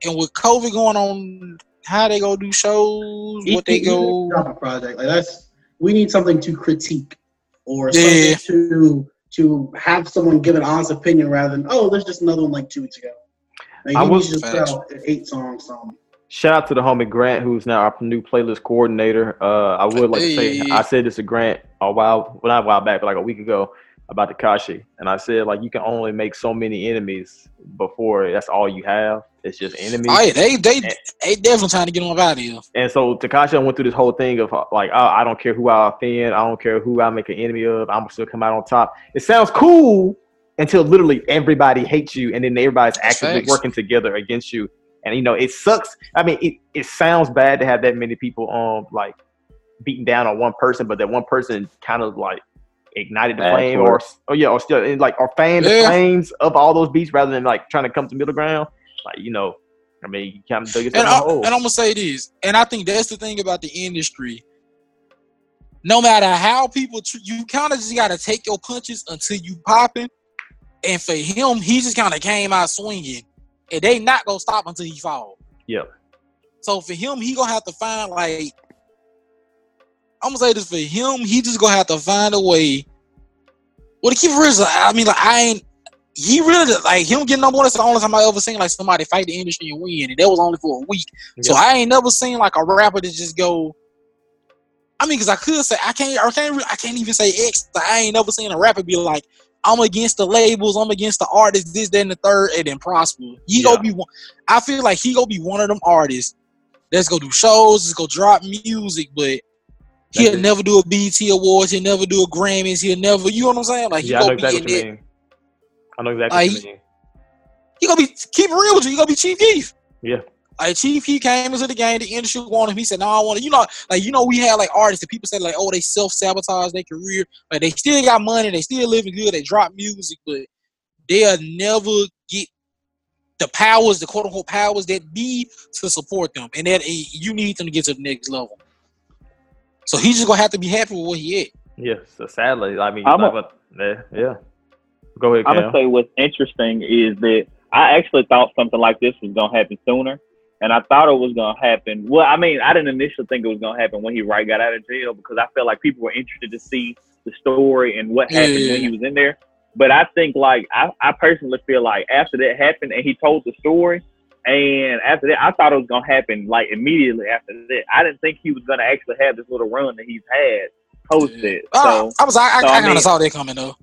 and with COVID going on, how they gonna do shows? What they he- he go? drop a project like that's. We need something to critique or Yeah. something to to have someone give an honest opinion rather than oh, there's just another one like two weeks ago. Like, I was- just Facts. eight songs. Something. Shout out to the homie Grant, who's now our new playlist coordinator. Uh, I would like to say I said this to Grant a while, well not a while back, but like a week ago about Tekashi, and I said like you can only make so many enemies before that's all you have. It's just enemies. Oh yeah, they they they definitely trying to get him out of here. And so Tekashi went through this whole thing of uh, like, oh, I don't care who I offend, I don't care who I make an enemy of, I'm still come out on top. It sounds cool until literally everybody hates you, and then everybody's actively facts. working together against you. And you know, it sucks. I mean, it, it sounds bad to have that many people um like beating down on one person, but that one person kind of like ignited the flame, or oh yeah, or still like or fanned the flames of all those beats rather than like trying to come to middle ground. Like you know, I mean, you kind of dug yourself And, I, and I'm gonna say this, and I think that's the thing about the industry. No matter how people, you kind of just gotta take your punches until you popping. And for him, he just kind of came out swinging, and they not gonna stop until he fall. Yep. So for him, he gonna have to find like, I'm gonna say this for him, he just gonna have to find a way. Well, to keep it real, I mean, like I ain't. He really like him getting number one. That's the only time I ever seen like somebody fight the industry and win, and that was only for a week. So I ain't never seen like a rapper that just go. I mean, because I could say I can't, I can't, I can't even say X. but I ain't never seen a rapper be like, "I'm against the labels, I'm against the artists, this, that, and the third, and then prosper." He Yeah. gonna be one. I feel like he gonna be one of them artists that's gonna do shows, that's gonna drop music, but he'll it. never do a BT Awards, he'll never do a Grammys, he'll never, you know what I'm saying? Like he yeah, I know exactly what you mean. I know exactly Like, what you mean. He gonna be keep it real with you. He gonna be Chief Keef. Yeah. Like Chief, he came into the game. The industry wanted him. He said, "No, I want to." You know, like you know, we had like artists that people say like, "Oh, they self sabotage their career." Like they still got money, they still living good, they drop music, but they'll never get the powers, the quote unquote powers that be to support them, and that you need them to get to the next level. So he's just gonna have to be happy with what he at. Yeah, so sadly, I mean, I'm I'm a- yeah, yeah. Go ahead, I'm gonna say what's interesting is that I actually thought something like this was gonna happen sooner, and I thought it was gonna happen. Well, I mean, I didn't initially think it was gonna happen when he right got out of jail because I felt like people were interested to see the story and what happened Yeah. when he was in there. But I think like I, I personally feel like after that happened and he told the story, and after that I thought it was gonna happen like immediately after that. I didn't think he was gonna actually have this little run that he's had post Yeah. it. Uh, So I was I, I, so, I, I kind of saw that coming though.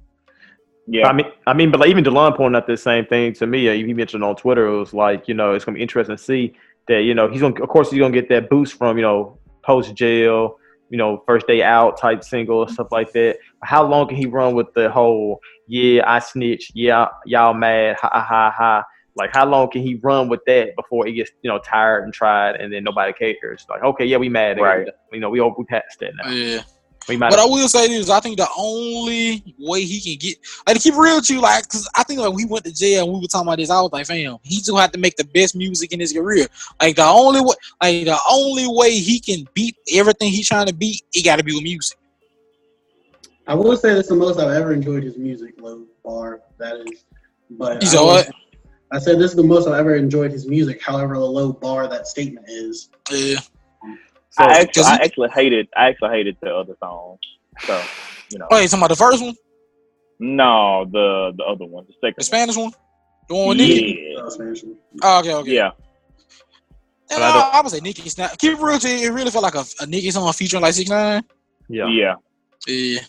yeah, I mean, I mean, but like even Delon pointed out the same thing to me. Uh, he mentioned on Twitter, it was like, you know, it's gonna be interesting to see that, you know, he's gonna, of course, he's gonna get that boost from, you know, post jail, you know, first day out type single stuff like that. How long can he run with the whole, yeah, I snitch, yeah, y'all mad, ha ha ha ha. Like, how long can he run with that before he gets, you know, tired and tried, and then nobody cares? Like, okay, yeah, we mad, Right. You know, we over, we passed that now. Yeah. We might. But I will say this: I think the only way he can get, like, to keep it real with you, like, because I think like we went to jail and we were talking about this, I was like, fam, he gonna to make the best music in his career. Like the only way, like the only way he can beat everything he's trying to beat, he got to be with music. I will say this is the most I've ever enjoyed his music, low bar. That is, but You I said what? I said this is the most I've ever enjoyed his music. However, the low bar that statement is. Yeah. so, I actually, Cause I actually hated, I actually hated the other song. So, you know, Oh, you talking about the first one, no, the the other one, the second, the Spanish one, the one with Nicki? yeah, Uh, Spanish. Oh, okay, okay. yeah, And But I I, don't- I would say Nicki Snap. Keep it real to you, it really felt like a, a Nicki song featuring like six nine. yeah. yeah. Yeah.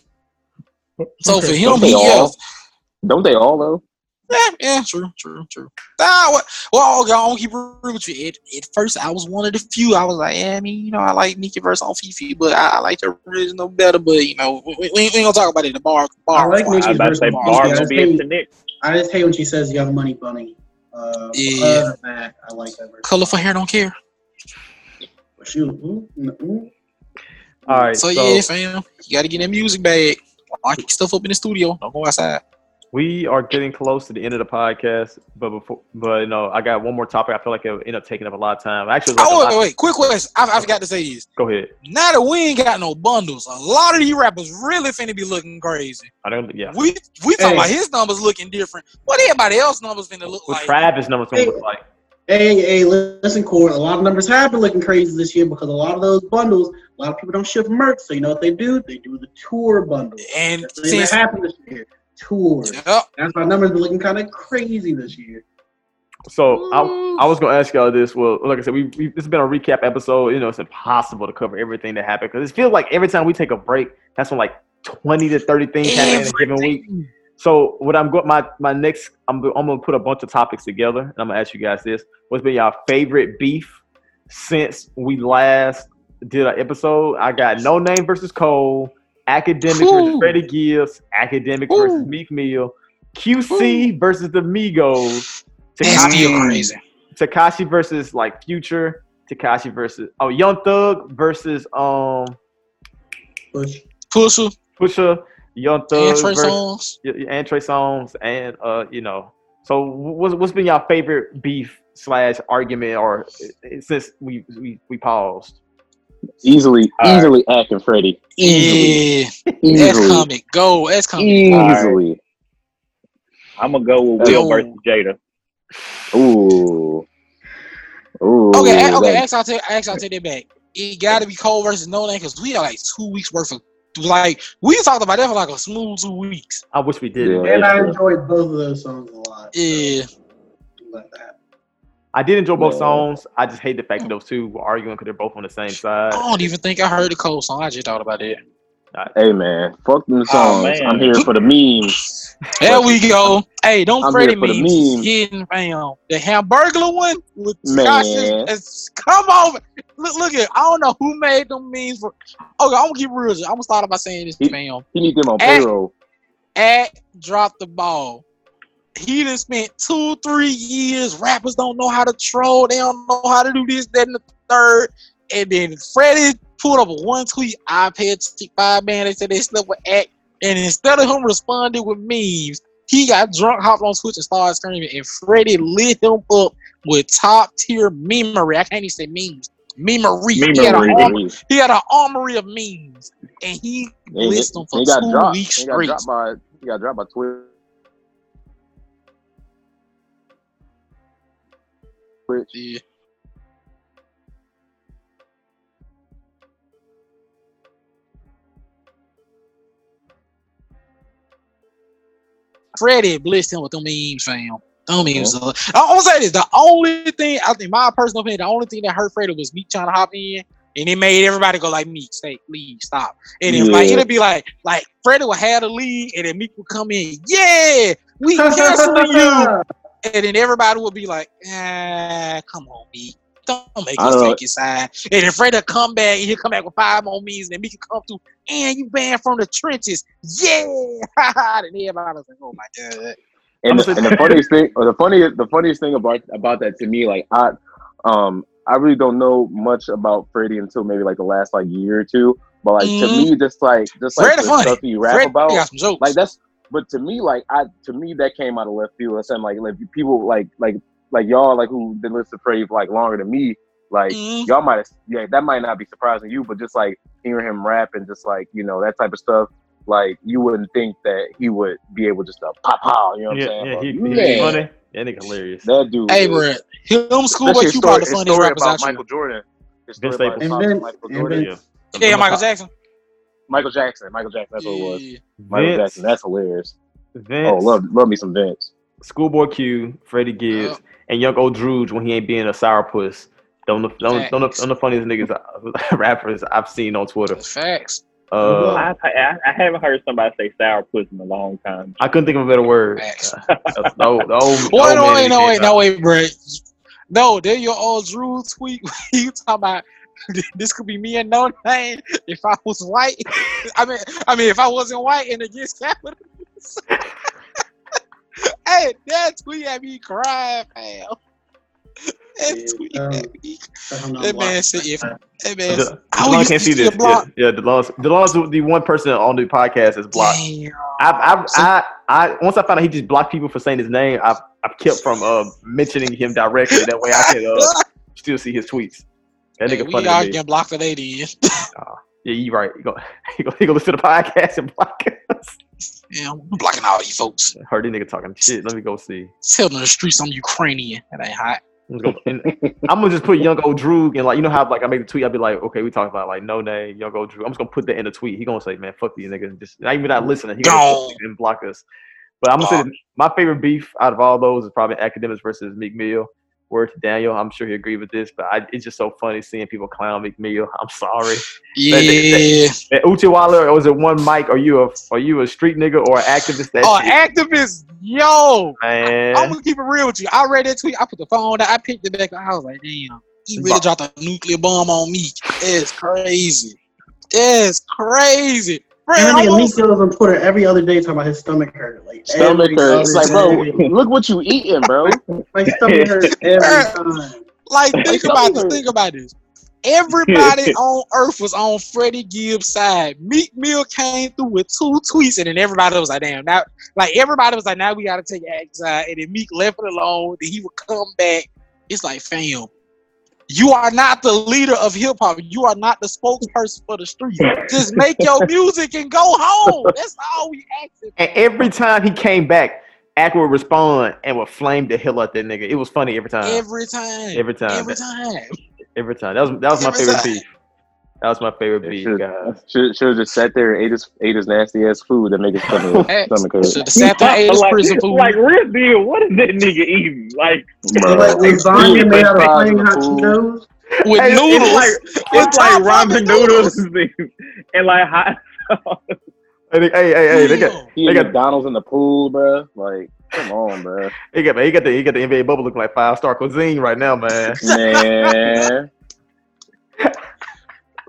So for him, Don't they he all? yeah, Don't they all though? Yeah, yeah, true, true, true. Ah, what? Well, I'm gonna keep it real with you. At, at first, I was one of the few. I was like, yeah, I mean, you know, I like Nicki verse on FEFE, but I, I like the original better. But you know, we, we, we ain't gonna talk about it. The bar, bar. I like bar. I Nicki's verse say on Bar FEFE. I just be hate- into Nick. I just hate when she says "Young Money Bunny." Uh, Yeah. Other than that, I like that verse. Colorful hair don't care. Shoot. mm, mm, mm. All right. So, yeah, fam, you gotta get that music bag. Lock your stuff up in the studio. Don't go outside. We are getting close to the end of the podcast, but before, but you know, I got one more topic. I feel like it end up taking up a lot of time. Actually, oh, like Oh, wait, wait, wait. Quick question. I, I forgot to say this. go ahead. Now that we ain't got no bundles, a lot of these rappers really finna be looking crazy. I don't. Yeah. We we talking Hey. about his numbers looking different. What everybody else numbers finna look What like? Travis numbers gonna Hey. look like? Hey, hey, listen, Court. A lot of numbers have been looking crazy this year because a lot of those bundles, a lot of people don't ship merch. So you know what they do? They do the tour bundle. And That's the since happened this year. Tours. Yep. That's why numbers been looking kind of crazy this year. So I, I was gonna ask y'all this. Well, like I said, we, we this has been a recap episode. You know, it's impossible to cover everything that happened because it feels like every time we take a break, that's when like twenty to thirty things happen in a given week. So what I'm going my my next I'm I'm gonna put a bunch of topics together and I'm gonna ask you guys this: What's been your favorite beef since we last did an episode? I got No Name versus Cole, Akademiks versus Ooh. Freddie Gibbs, Akademiks versus Ooh. Meek Mill, QC versus the Migos, That's Tekashi still crazy. Tekashi versus like Future, Tekashi versus oh Young Thug versus um Push. Pusha Pusha, Young Thug and Trey versus Songs. y- y- and Trey Songz and uh you know. So what's what's been your favorite beef slash argument or uh, since we we, we paused? Easily, All right. easily acting Freddie. Easily, Yeah, that's easily, coming. Go. That's coming. easily. I'm gonna go with Will Yo. versus Jada. Ooh, ooh. Okay, a- okay. that- Actually, I'll take. Actually, I'll take that back. It got to be Cole versus No Name because we are like two weeks worth of like we talked about that for like a smooth two weeks. I wish we did. Yeah. And I enjoyed both of those songs a lot. so Yeah. let that. I did enjoy both Yeah. songs. I just hate the fact that those two were arguing because they're both on the same side. I don't even think I heard the Cole song. I just thought about it. Hey man, fuck them Oh, songs. man. I'm here for the memes. There we go. Hey, don't I'm Freddie here for the memes. memes. Getting fam. The hamburglar one with Man. Scott is- is- come on. Look, look at. I don't know who made them memes for. Okay, I'm gonna keep it real. I'm gonna start by saying this, He- fam. He need them on Hey. payroll. At drop the ball. He done spent two, three years. Rappers don't know how to troll. They don't know how to do this, that, and the third. And then Freddie put up a one tweet. I paid five man. They said they slept with Act. And instead of him responding with memes, he got drunk, hopped on Twitch, and started screaming. And Freddie lit him up with top tier memory. I can't even say memes. Memory. He had, an he had an armory of memes. And he And he, List them for two dropped. weeks He got straight. dropped by. He got dropped by Twitter. Yeah. Freddie blessed him with them memes, fam. Them memes. uh, I want to say this: the only thing I think, my personal opinion, the only thing that hurt Freddie was me trying to hop in. and it made everybody go like Meek, say, leave, stop. And it's like Yeah. it'd be like like Freddie would have the lead, and then Meek would come in, yeah, we canceling you. And then everybody would be like, ah, come on, Meek. Don't make us take your side. And Freddie would come back, he'll come back with five more means, and then Meek would come through, and you banned from the trenches. Yeah. and everybody was like, oh my God. And, the, and the funniest thing, or the funniest, the funniest thing about about that to me, like I, um, I really don't know much about Freddie until maybe like the last like year or two. But like to Mhm. me, just like just like Freddie the funny. stuff he rap Freddie about, got some jokes. like that's. But to me, like I, to me, that came out of left field. I'm saying like, like people like like like y'all like who been listening to Freddie for like longer than me, like Mhm. y'all might have, yeah, that might not be surprising you, but just like hearing him rap and just like you know that type of stuff, like you wouldn't think that he would be able just to pop out. You know what Yeah, I'm saying? yeah, But he, he, funny. That nigga hilarious. that dude. Hey, is- bro, him schoolboy Especially Q probably the his funniest story rappers about out. Michael Jordan. His story Vince about Staples. his And father, Vince- Michael Jordan. Yeah. Yeah, Michael Jackson. Michael Jackson. Michael Jackson. That's what it was. Yeah. Michael Vince, Jackson. That's hilarious. Vince, Oh, love love me some Vince. Schoolboy Q, Freddie Gibbs, and Young Old Druge when he ain't being a sourpuss. Them the, them, them, the, them the funniest niggas uh, rappers I've seen on Twitter. That's facts. Uh, I, I I haven't heard somebody say sour puss in a long time. I couldn't think of a better word. Facts. Uh, the, the old, the old, the Wait, old no, man wait, in no, the wait, game. no, wait, bro. No, they're your old Drew tweet. you talking about this could be me and no name if I was white. I mean, I mean, if I wasn't white and against capitalism. hey, that tweet had me crying, fam. That tweet um, had me. I don't know That man said, if that man, The, I Delon used can't to see see this. a block. Yeah, yeah Delon's, Delon's the one person on the podcast is blocked. Damn. I've, I've, So- I, I, once I found out he just blocked people for saying his name, I've, I've kept from uh, mentioning him directly. That way I can uh, still see his tweets. That nigga we funny me. getting blocked that then. Yeah, you right. You go, you go, you go listen to the podcast and block us. Yeah, I'm blocking all you folks. Heard these nigga talking shit. Let me go see. Telling the streets I'm Ukrainian. That ain't hot. I'm, gonna, I'm gonna just put young old Drew and like you know how like I make the tweet. I'll be like, okay, we talking about like no name, young old Drew. I'm just gonna put that in the tweet. He gonna say, man, fuck these niggas. Just not even not listening. He gonna and block us. But I'm gonna say my favorite beef out of all those is probably Akademiks versus Meek Mill. Word to Daniel, I'm sure he agree with this, but I, it's just so funny seeing people clown Mill. I'm sorry. Yeah. Uchiwala, or was it one Mike? Are you a are you a street nigga or an activist? That Oh, shit, activists, yo. man. I'm gonna keep it real with you. I read that tweet. I put the phone down. I picked it back. I was like, damn, he really dropped a nuclear bomb on me. It's crazy. It's crazy. Bro, And that I'm nigga on- Meek goes on Twitter every other day talking about his stomach hurt. Like Stomach every hurt. It's like, bro, look what you eating, bro. My stomach hurt every time. like, think about this. Think about this. Everybody on Earth was on Freddie Gibbs' side. Meek Mill came through with two tweets, and then everybody was like, "Damn!" Now, like everybody was like, "Now we got to take Axe side," and then Meek left it alone. Then he would come back. It's like, fam, you are not the leader of hip hop. You are not the spokesperson for the streets. Just make your music and go home. That's all we asking. And every time he came back, Ak would respond and would flame the hell out that nigga. It was funny every time. Every time. Every time. Every time. Every time. That was that was my favorite time. beef. That was my favorite beef, Should guys. should should have just sat there and ate his ate his nasty ass food that make his stomach Hey, stomach hurt. Should have sat there and ate his like, prison food. like real deal. What is that nigga eating? Like Bro. Like lasagna made out of Fries flaming and hot food. Cheetos. with Hey, noodles. It's like, it's like ramen it, noodles and like hot. Hey, they- hey, hey, hey, they got Damn. He They got- McDonald's in the pool, bro. Like, come on, bro. he got he got the he got the NBA bubble looking like five star cuisine right now, man. Man,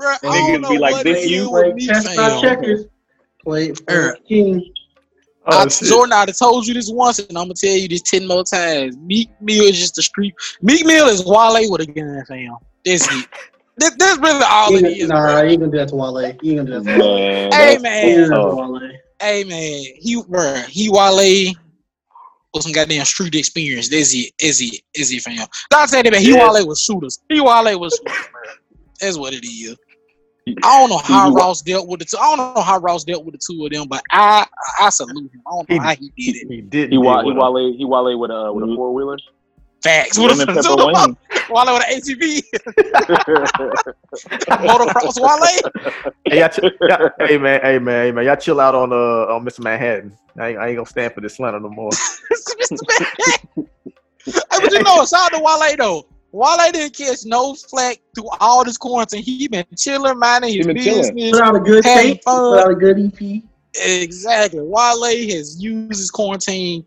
Bruh, I Niggas don't be like, what this you? do with Like me, checkers. Played Er. King. Oh, I, shit. Jordan, I'd told you this once, and I'm gonna tell you this ten more times. Meek Mill is just the street. Meek Mill is Wale with a gun, fam. That's it. This, that's really all it He is. ain't- Nah, bruh. you gonna do that to Wale. You gonna do that to Wale. man. Hey man, You gonna do that Oh. to Wale. hey man, he bruh, he Wale with some goddamn street experience. That's it. Is it? Is it, fam? Not saying that, man. He Yeah. Wale was shooters. He Wale was shooters, bruh. That's what it is. I don't know how He Ross dealt with the two. I don't know how Ross dealt with the two of them, but I I salute him. I don't know He- how he did it. He did. He deal wa- he with wale he wale with a with a Mhm. four wheeler. Facts. With a Lemon pepper wing. Wale with an ATV. Motocross Wale. Hey, y'all ch- y'all- hey man, hey man, hey man, y'all chill out on uh on Mr. Manhattan. I ain't, I ain't gonna stand for this slander no more. Mr. Man. hey, but you know, shout out to Wale though. Wale didn't catch no flack through all this quarantine. He been chilling, minding his He been chilling. business. Put out a good Having tape. fun. Put out a good EP. Exactly. Wale has used his quarantine.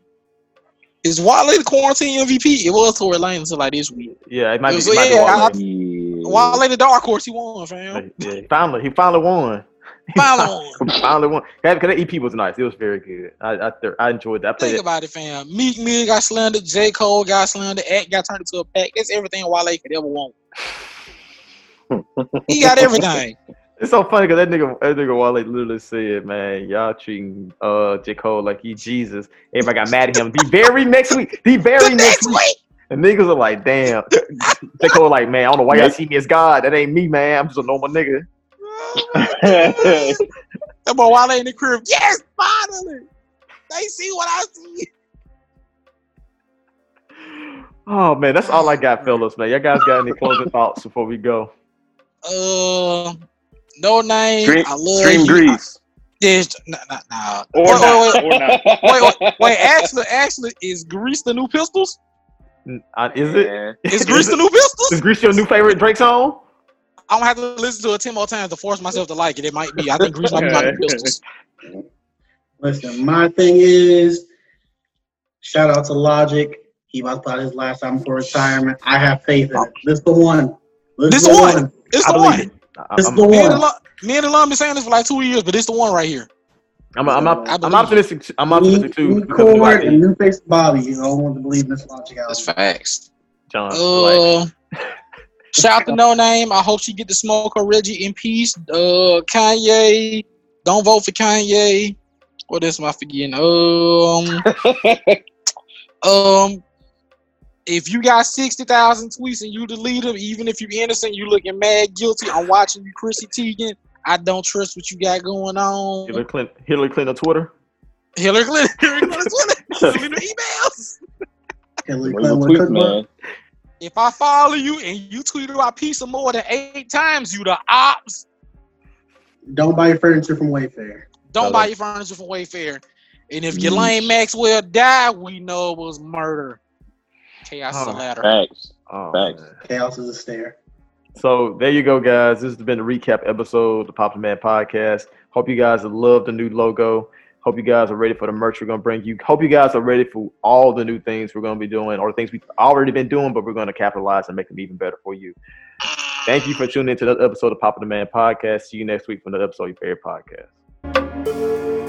Is Wale the quarantine MVP? It was Tory Lanez until like this week. Yeah, it might be. So, it might be yeah, Wale. I- Yeah. Wale the dark horse, he won, fam. yeah, finally, he finally won. Finally won. He finally won. That, 'cause that EP was nice. It was very good. I I, I enjoyed that. I Think it. about it, fam. Meek Mill got slandered, J. Cole got slandered, Act got turned into a pack. That's everything Wale could ever want. he got everything. It's so funny because that nigga, that nigga Wale literally said, "Man, y'all treating uh J Cole like he Jesus." Everybody got mad at him. The very next week, the very The next next week, week. and niggas are like, "Damn." J Cole like, "Man, I don't know why y'all see me as God. That ain't me, man. I'm just a normal nigga." That boy Wale in the crib. Yes, finally. They see what I see. Oh man, that's all I got, fellas. Man, y'all guys got any closing thoughts before we go? Uh, no name. Stream, I love stream you. Greece. There's nah, nah, nah. Or Wait, not. wait, Or not. wait, wait, wait. Actually, actually, is Greece the new Pistols? Uh, is it? Yeah. Is Is Greece it- the new Pistols? Is Greece your new favorite Drake song? I'm gonna have to listen to it ten more times to force myself to like it. It might be. I think Greece might be my new Pistols. Listen, my thing is, shout out to Logic. He about to put out his last album for retirement. I have faith in it. This the one. This the one. It's I the one. it. This I'm, the Me and one. Me and Alon been saying this for like two years, but it's the one right here. I'm, I'm, I'm, I I'm believe optimistic. t- I'm optimistic too. new because of chord like and new face Bobby. You know, I want to believe this Logic out. That's facts. John. like, Uh, shout out to No Name. I hope she get to smoke her Reggie in peace. Uh, Kanye, don't vote for Kanye. What else am I forgetting? Um, um, if you got sixty thousand tweets and you delete them, even if you're innocent, you looking mad guilty. I'm watching you, Chrissy Teigen. I don't trust what you got going on. Hillary Clinton, Hillary Clinton Twitter. Hillary Clinton, Hillary Clinton, Twitter, delete her emails. Hillary Well, Clinton you tweet, man. If I follow you and you tweet about pizza more than eight times, you the ops. Don't buy your furniture from Wayfair. Don't Brother. buy your furniture from Wayfair. And if Yeesh. Ghislaine Maxwell died, we know it was murder. Chaos is a Oh. ladder. Facts. Oh, Thanks. man. Chaos is a stare. So there you go, guys. This has been a recap episode of the Popular Demand Podcast. Hope you guys have loved the new logo. Hope you guys are ready for the merch we're gonna bring you. Hope you guys are ready for all the new things we're gonna be doing, or things we've already been doing, but we're gonna capitalize and make them even better for you. Thank you for tuning into another episode of Popular Demand Podcast. See you next week for another episode of your favorite podcast.